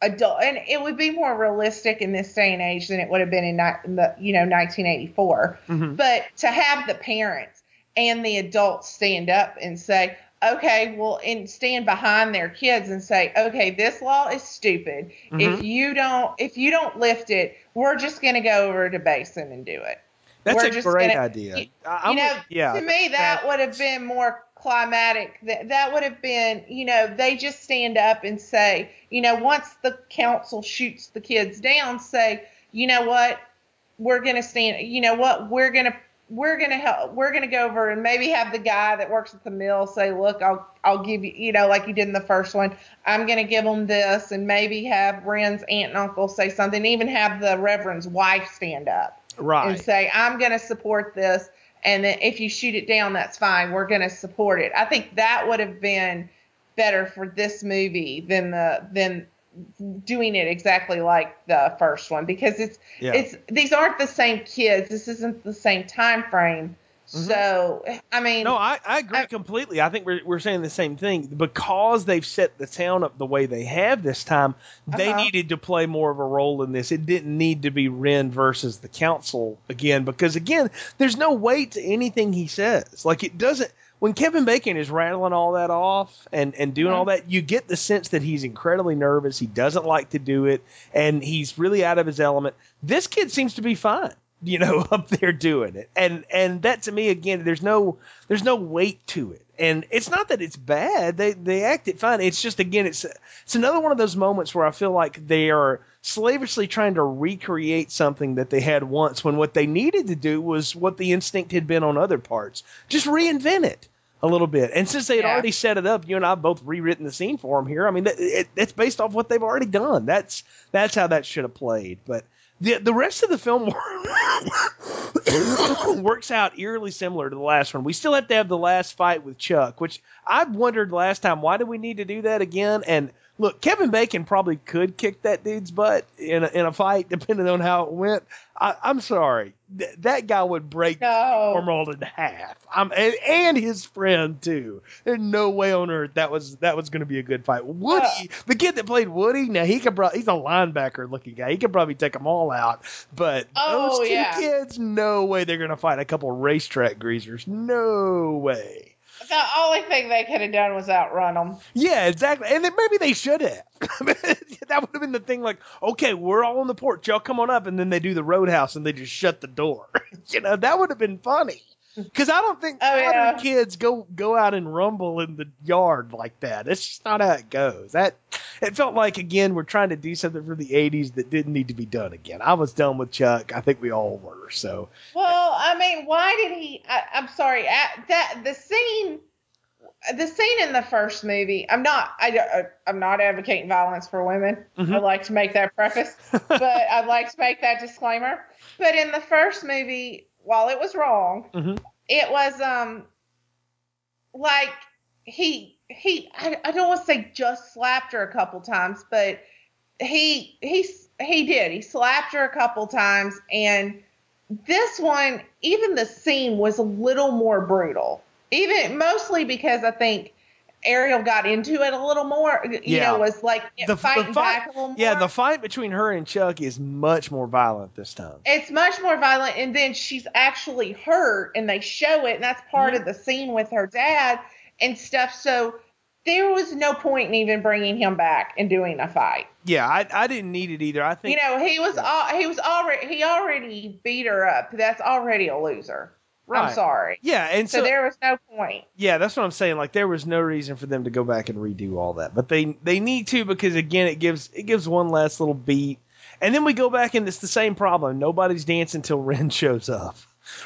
adult, and it would be more realistic in this day and age than it would have been in, in the you know 1984. Mhm. But to have the parents and the adults stand up and say, okay, well, and stand behind their kids and say, okay, this law is stupid. Mhm. If you don't, if you don't lift it, we're just going to go over to Basin and do it. that's we're a great gonna- idea. you- you know, yeah, to me that would have been more climatic that that would have been you know they just stand up and say you know once the council shoots the kids down say you know what we're going to stand you know what we're going to we're going to help we're to go over and maybe have the guy that works at the mill say look I'll I'll give you you know like you did in the first one I'm going to give them this and maybe have Ren's aunt and uncle say something even have the reverend's wife stand up right. and say, I'm going to support this. And then if you shoot it down, that's fine. We're going to support it. I think that would have been better for this movie than the than doing it exactly like the first one because it's Yeah. it's these aren't the same kids. This isn't the same time frame. So I mean, Mm-hmm. No, I, I agree I- completely. I think we're, we're saying the same thing. Because they've set the town up the way they have this time, they Uh-huh. needed to play more of a role in this. It didn't need to be Ren versus the council again, because again, there's no weight to anything he says. Like it doesn't when Kevin Bacon is rattling all that off and, and doing all that, you get the sense that he's incredibly nervous. He doesn't like to do it, and he's really out of his element. This kid seems to be fine you know (laughs) up there doing it. And and that to me again there's no there's no weight to it. And it's not that it's bad. They they act it fine. It's just again it's it's another one of those moments where i feel like they are slavishly trying to recreate something that they had once when what they needed to do was what the instinct had been on other parts. Just reinvent it a little bit and since they had Yeah. already set it up you and i both rewritten the scene for them here i mean that, it, it's based off what they've already done that's that's how that should have played but the the rest of the film (coughs) works out eerily similar to the last one. We still have to have the last fight with Chuck, which I wondered last time why do we need to do that again? And look, Kevin Bacon probably could kick that dude's butt in a, in a fight, (laughs) depending on how it went. I, I'm sorry, Th- that guy would break No. Wormald in half. I'm and, and his friend too. There's no way on earth that was that was going to be a good fight. Woody, Uh. the kid that played Woody, now he could probably he's a linebacker looking guy. He could probably take them all out. But Oh, those two yeah. kids, no way they're going to fight a couple racetrack greasers. No way. The only thing they could have done was outrun them. Yeah, exactly. And then maybe they should have. (laughs) that would have been the thing. Like, okay, we're all on the porch. Y'all come on up, and then they do the roadhouse, and they just shut the door. (laughs) you know, that would have been funny. Because I don't think Oh, modern yeah. kids go go out and rumble in the yard like that. That's just not how it goes. That it felt like again we're trying to do something for the '80s that didn't need to be done again. I was done with Chuck. I think we all were. So Well, I mean, why did he? I, I'm sorry. At, that the scene, the scene in the first movie. I'm not. I, I, I'm not advocating violence for women. Mhm. I'd like to make that preface, (laughs) but I'd like to make that disclaimer. But in the first movie, while it was wrong, Mhm. it was um like he he. I, I don't want to say just slapped her a couple times, but he he he did. He slapped her a couple times, and this one, even the scene was a little more brutal. Even mostly because I think Ariel got into it a little more. You Yeah. know, was like the, fighting the fight, back a little more. yeah, the fight between her and Chuck is much more violent this time. it's much more violent, and then she's actually hurt, and they show it, and that's part Mm-hmm. of the scene with her dad and stuff. So there was no point in even bringing him back and doing a fight. Yeah, I, I didn't need it either. I think You know, he was al- he was already he already beat her up. That's already a loser. Right. I'm sorry. yeah, and So, so, there was no point. yeah, that's what I'm saying. Like there was no reason for them to go back and redo all that, but they they need to because again, it gives it gives one last little beat, and then we go back and it's the same problem. Nobody's dancing until (laughs) Ren shows up,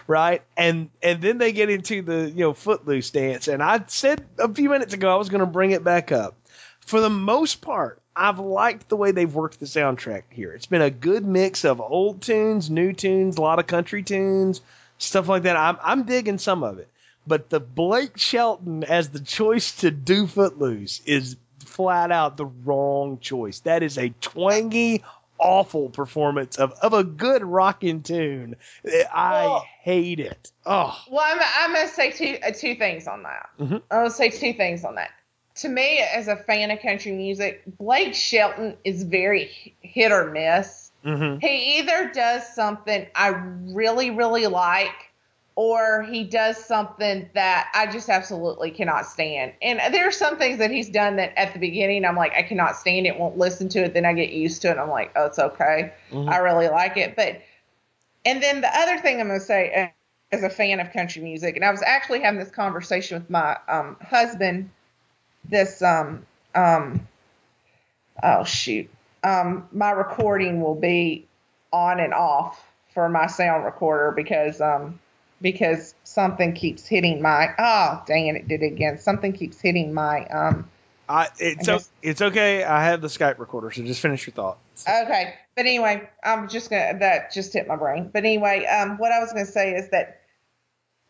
right? And and then they get into the you know footloose dance, and I said a few minutes ago I was going to bring it back up. For the most part, I've liked the way they've worked the soundtrack here. It's been a good mix of old tunes, new tunes, a lot of country tunes, stuff like that. I'm I'm digging some of it. but the Blake Shelton as the choice to do Footloose is flat out the wrong choice. That is a twangy, awful performance of, of a good rocking tune. I Well- hate it. Oh, Well, I'm, I'm going to say two uh, two things on that. Mhm. I'm going to say two things on that. To me, as a fan of country music, Blake Shelton is very hit or miss. Hmm He either does something I really, really like, or he does something that I just absolutely cannot stand. And there are some things that he's done that at the beginning I'm like, I cannot stand it, won't listen to it. Then I get used to it. And I'm like, oh, it's okay. Mhm. I really like it. But, and then the other thing I'm going to say uh, as a fan of country music, and I was actually having this conversation with my um, husband this, um, um, oh, shoot. Um, my recording will be on and off for my sound recorder because um because something keeps hitting my oh dang it did it again something keeps hitting my um I, it's, I o- guess- it's okay. I have the Skype recorder, so just finish your thought. okay but anyway i'm just gonna that just hit my brain but anyway um what i was gonna say is that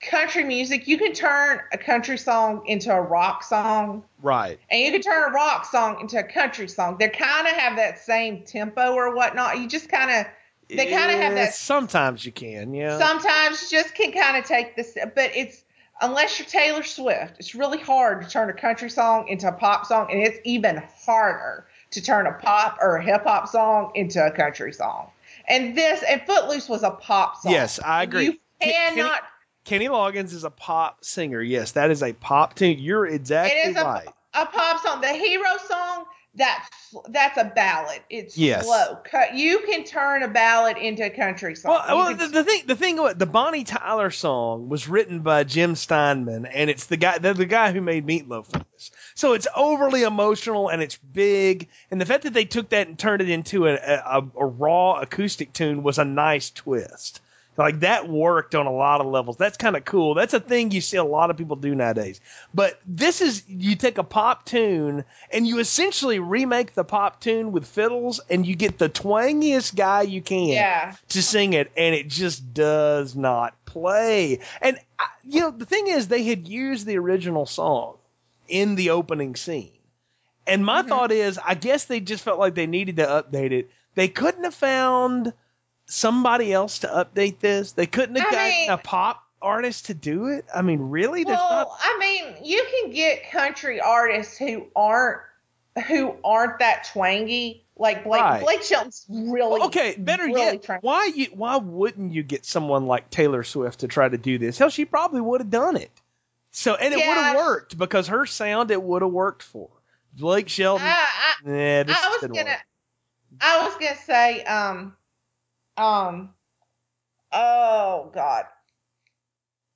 country music you can turn a country song into a rock song Right. and you can turn a rock song into a country song they kind of have that same tempo or whatnot you just kind of They kinda have that- Sometimes you can, yeah. sometimes you just can kind of take this but it's unless you're taylor swift it's really hard to turn a country song into a pop song and it's even harder to turn a pop or a hip-hop song into a country song and this and footloose was a pop song Yes, I agree. you Can- can- cannot Kenny Loggins is a pop singer. Yes, that is a pop tune. You're exactly it is a, right. a pop song the hero song that's that's a ballad it's Yes. slow you can turn a ballad into a country song Well, well the, the thing, the thing, what the Bonnie Tyler song was written by Jim Steinman, and it's the guy, the, the guy who made Meatloaf famous. So it's overly emotional and it's big, and the fact that they took that and turned it into a, a, a raw acoustic tune was a nice twist. Like that worked on a lot of levels. That's kind of cool. That's a thing you see a lot of people do nowadays. But this is you take a pop tune and you essentially remake the pop tune with fiddles, and you get the twangiest guy you can yeah to sing it, and it just does not play. And I- you know, the thing is, they had used the original song in the opening scene, and my Mhm. thought is, I guess they just felt like they needed to update it. They couldn't have found somebody else to update this. They couldn't have I gotten mean- a pop artist to do it. I mean, really? There's well, not. I mean, you can get country artists who aren't who aren't that twangy. Like Blake Right. Blake Shelton's really Okay, better really yet, trying- why you why wouldn't you get someone like Taylor Swift to try to do this? Hell, she probably would have done it. So and it would have worked because her sound it would have worked for. Blake Shelton, I, this I was gonna work. I was gonna say um um oh god.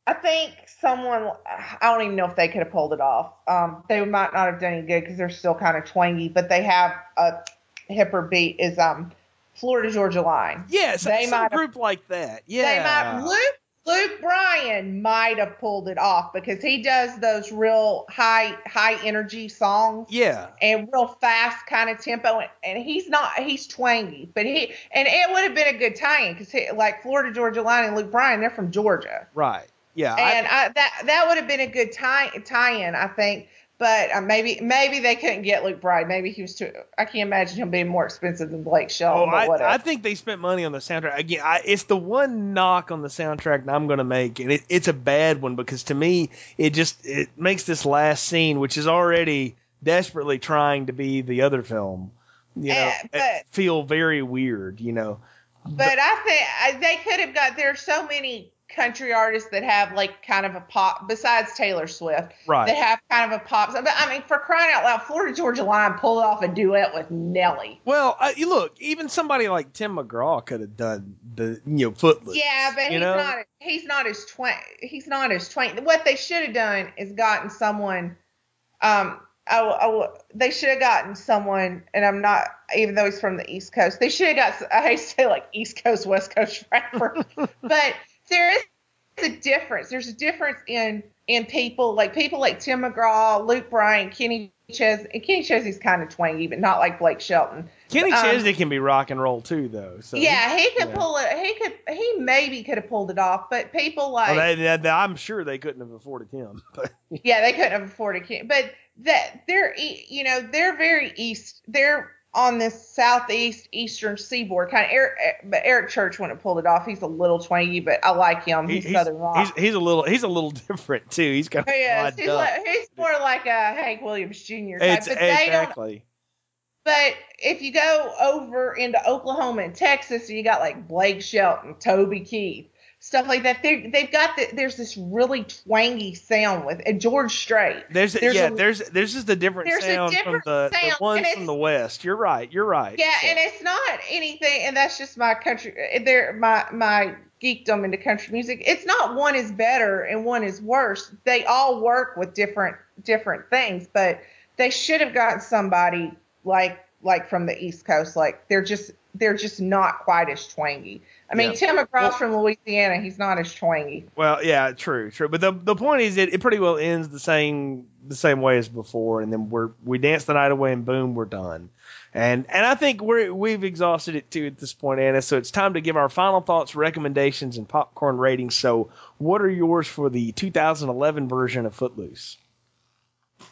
I think someone I don't even know if they could have pulled it off. Um, they might not have done any good because they're still kind of twangy, but they have a hipper beat. Is um Florida Georgia Line. Yes, they some might have- group like that. Yeah, They Yeah, might Luke Luke Bryan might have pulled it off because he does those real high high energy songs yeah, and real fast kind of tempo. And, and he's not he's twangy but he and it would have been a good tie-in because like Florida Georgia Line and Luke Bryan they're from Georgia. Right. Yeah, I- and I, that that would have been a good tie tie-in I think but uh, maybe maybe they couldn't get Luke Bryan maybe he was too I can't imagine him being more expensive than Blake Oh, Shelton I. I think they spent money on the soundtrack. Again, I, it's the one knock on the soundtrack that I'm going to make, and it, it's a bad one because to me, it just it makes this last scene, which is already desperately trying to be the other film, you know, it but- feel very weird, you know. But I think I, they could have got. There so many country artists that have like kind of a pop. Besides Taylor Swift, Right. that have kind of a pop. But I mean, for crying out loud, Florida Georgia Line pulled off a duet with Nelly. Well, uh, you look, even somebody like Tim McGraw could have done the you know Footloose. Yeah, but he's know? not. He's not as twain. He's not as twain. What they should have done is gotten someone. Um. Oh, oh, they should have gotten someone, and I'm not, even though he's from the East Coast, they should have got, I hate to say like East Coast, West Coast rapper, (laughs) but there is a difference. There's a difference in, in people, like people like Tim McGraw, Luke Bryan, Kenny Ches and Kenny Chesney's kind of twangy, but not like Blake Shelton. Kenny Um, Chesney can be rock and roll too, though. So yeah, he could yeah. pull it. He could. He maybe could have pulled it off, but people like Well, they, they- I'm sure they couldn't have afforded him. (laughs) But yeah, they couldn't have afforded him. But that they're you know they're very east. They're on this southeast eastern seaboard kind of. Eric, eh, but Eric Church wouldn't have pulled it off. He's a little twangy, but I like him. He's, he's, southern rock. he's he's a little he's a little (laughs) different too. He's got Oh, yes, odd he's, like, he's more like a Hank Williams Jr. type. But exactly. But if you go over into Oklahoma and Texas, you got like Blake Shelton, Toby Keith, stuff like that. They they've got the, there's this really twangy sound with and George Strait. There's, There's yeah, a- there's there's just a different There's a sound different from the, the ones from the west. You're right. You're right. Yeah, So- and it's not anything, and that's just my country. Eh, there, my my geekdom into country music. It's not one is better and one is worse. They all work with different different things, but they should have gotten somebody like like from the East Coast. Like they're just they're just not quite as twangy. I mean, Yeah. Tim McGraw Well- from Louisiana, he's not as twangy. Well, yeah, true, true. But the the point is, it, it pretty well ends the same the same way as before, and then we're we dance the night away, and boom, we're done. And and I think we're we've exhausted it too at this point, Anna. So it's time to give our final thoughts, recommendations, and popcorn ratings. So, what are yours for the 2011 version of Footloose?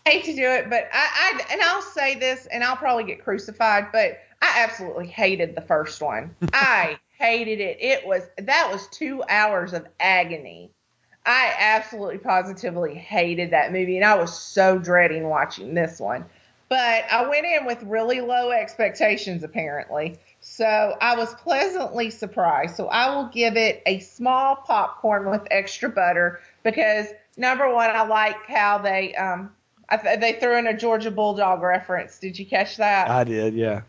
I hate to do it, but I, I and I'll say this, and I'll probably get crucified, but I absolutely hated the first one. I (laughs) hated it. It was that was two hours of agony. I absolutely positively hated that movie, and I was so dreading watching this one. But I went in with really low expectations, apparently. So I was pleasantly surprised. So I will give it a small popcorn with extra butter because number one, I like how they um I th- they threw in a Georgia Bulldog reference. Did you catch that? I did, yeah.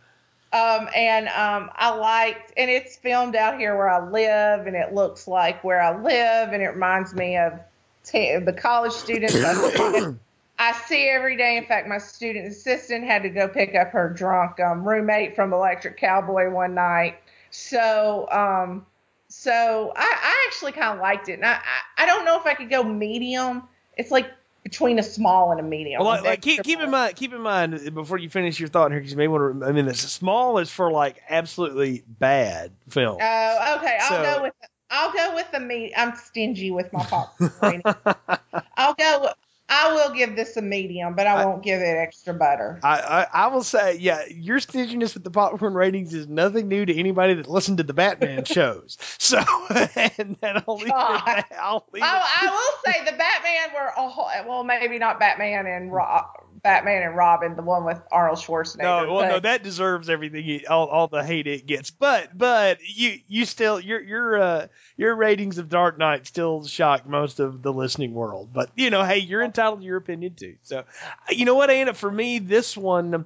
Um, and um, I liked, and it's filmed out here where I live, and it looks like where I live, and it reminds me of t- the college students I, (coughs) I see every day. In fact, my student assistant had to go pick up her drunk um, roommate from Electric Cowboy one night. So, um, so I, I actually kind of liked it, and I, I, I don't know if I could go medium. It's like between a small and a medium. Well, like, keep, keep in mind, keep in mind before you finish your thought here, because you may want to. I mean, the small is for like absolutely bad film. Oh, okay. I'll go with I'll go with the meat. I'm stingy with my popcorn. (laughs) I'll go. I will give this a medium, but I won't give it extra butter. I, I, I will say, yeah, your stinginess with the popcorn ratings is nothing new to anybody that listened to the Batman (laughs) shows. So, (laughs) and then I'll leave it. God. I'll leave it. I, I will say the Batman were a whole, well, maybe not Batman and Ro- Batman and Robin, the one with Arnold Schwarzenegger. No, well, no, that deserves everything, all, all the hate it gets. But, but you, you still, your, your, uh, your ratings of Dark Knight still shock most of the listening world. But you know, hey, you're entitled to your opinion too. So, you know what, Anna? For me, this one,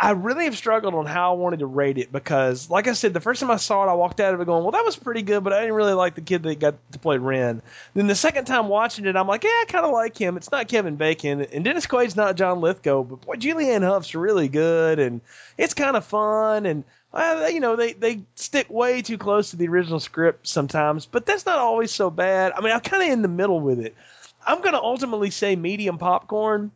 I, really have struggled on how I wanted to rate it because, like I said, the first time I saw it, I walked out of it going, "Well, that was pretty good," but I didn't really like the kid that got to play Ren. Then the second time watching it, I'm like, "Yeah, I kind of like him." It's not Kevin Bacon, and Dennis Quaid's not John Lithgow, but boy, Julianne Hough's really good, and it's kind of fun, and uh, you know, they they stick way too close to the original script sometimes, but that's not always so bad. I mean, I'm kind of in the middle with it. I'm gonna ultimately say medium popcorn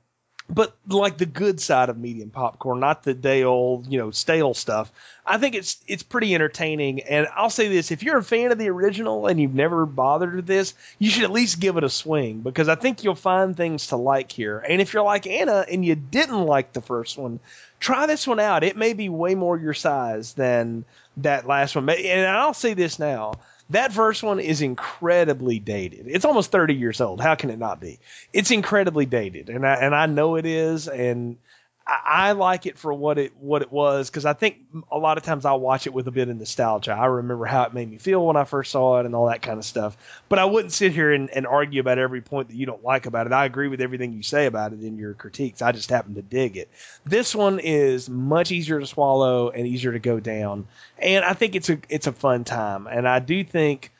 but like the good side of medium popcorn, not the day old, you know, stale stuff. I think it's it's pretty entertaining. And I'll say this: if you're a fan of the original and you've never bothered with this, you should at least give it a swing because I think you'll find things to like here. And if you're like Anna and you didn't like the first one, try this one out. It may be way more your size than that last one. And I'll say this now. That first one is incredibly dated. It's almost 30 years old. How can it not be? It's incredibly dated, and I and I know it is, and I, I like it for what it what it was because I think a lot of times I'll watch it with a bit of nostalgia. I remember how it made me feel when I first saw it and all that kind of stuff. But I wouldn't sit here and, and argue about every point that you don't like about it. I agree with everything you say about it in your critiques. I just happen to dig it. This one is much easier to swallow and easier to go down, and I think it's a it's a fun time. And I do think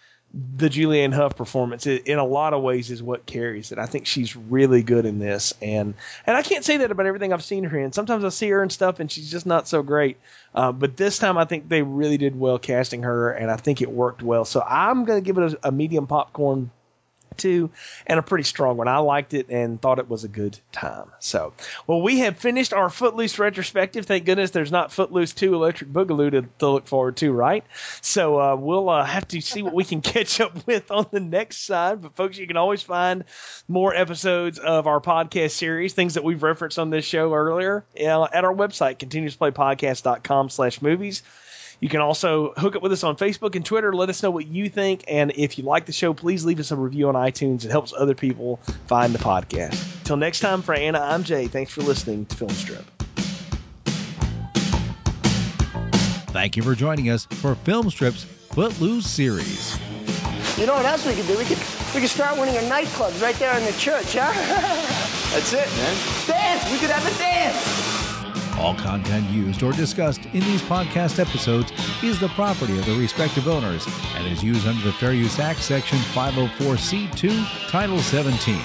the Julianne Hough performance i- in a lot of ways is what carries it. I think she's really good in this, and and I can't say that about everything I've seen her in. Sometimes I see her and stuff, and she's just not so great. Uh, but this time, I think they really did well casting her, and I think it worked well. So I'm to give it a, a medium popcorn too, and a pretty strong one. I liked it and thought it was a good time. So, well, we have finished our Footloose retrospective. Thank goodness there's not Footloose 2 Electric Boogaloo to, to look forward to, right? So, uh, we'll uh, have to see what we can (laughs) catch up with on the next side. But, folks, you can always find more episodes of our podcast series, things that we've referenced on this show earlier, uh, at our website, continuousplaypodcast.com slash movies. You can also hook up with us on Facebook and Twitter. Let us know what you think. And if you like the show, please leave us a review on iTunes. It helps other people find the podcast. Till next time, for Anna, I'm Jay. Thanks for listening to Filmstrip. Thank you for joining us for Filmstrip's Footloose series. You know what else we could do? We could we could start winning a nightclubs right there in the church, huh? (laughs) That's it, man. dance! We could have a dance! All content used or discussed in these podcast episodes is the property of the respective owners and is used under the Fair Use Act, Section 504C2, Title 17.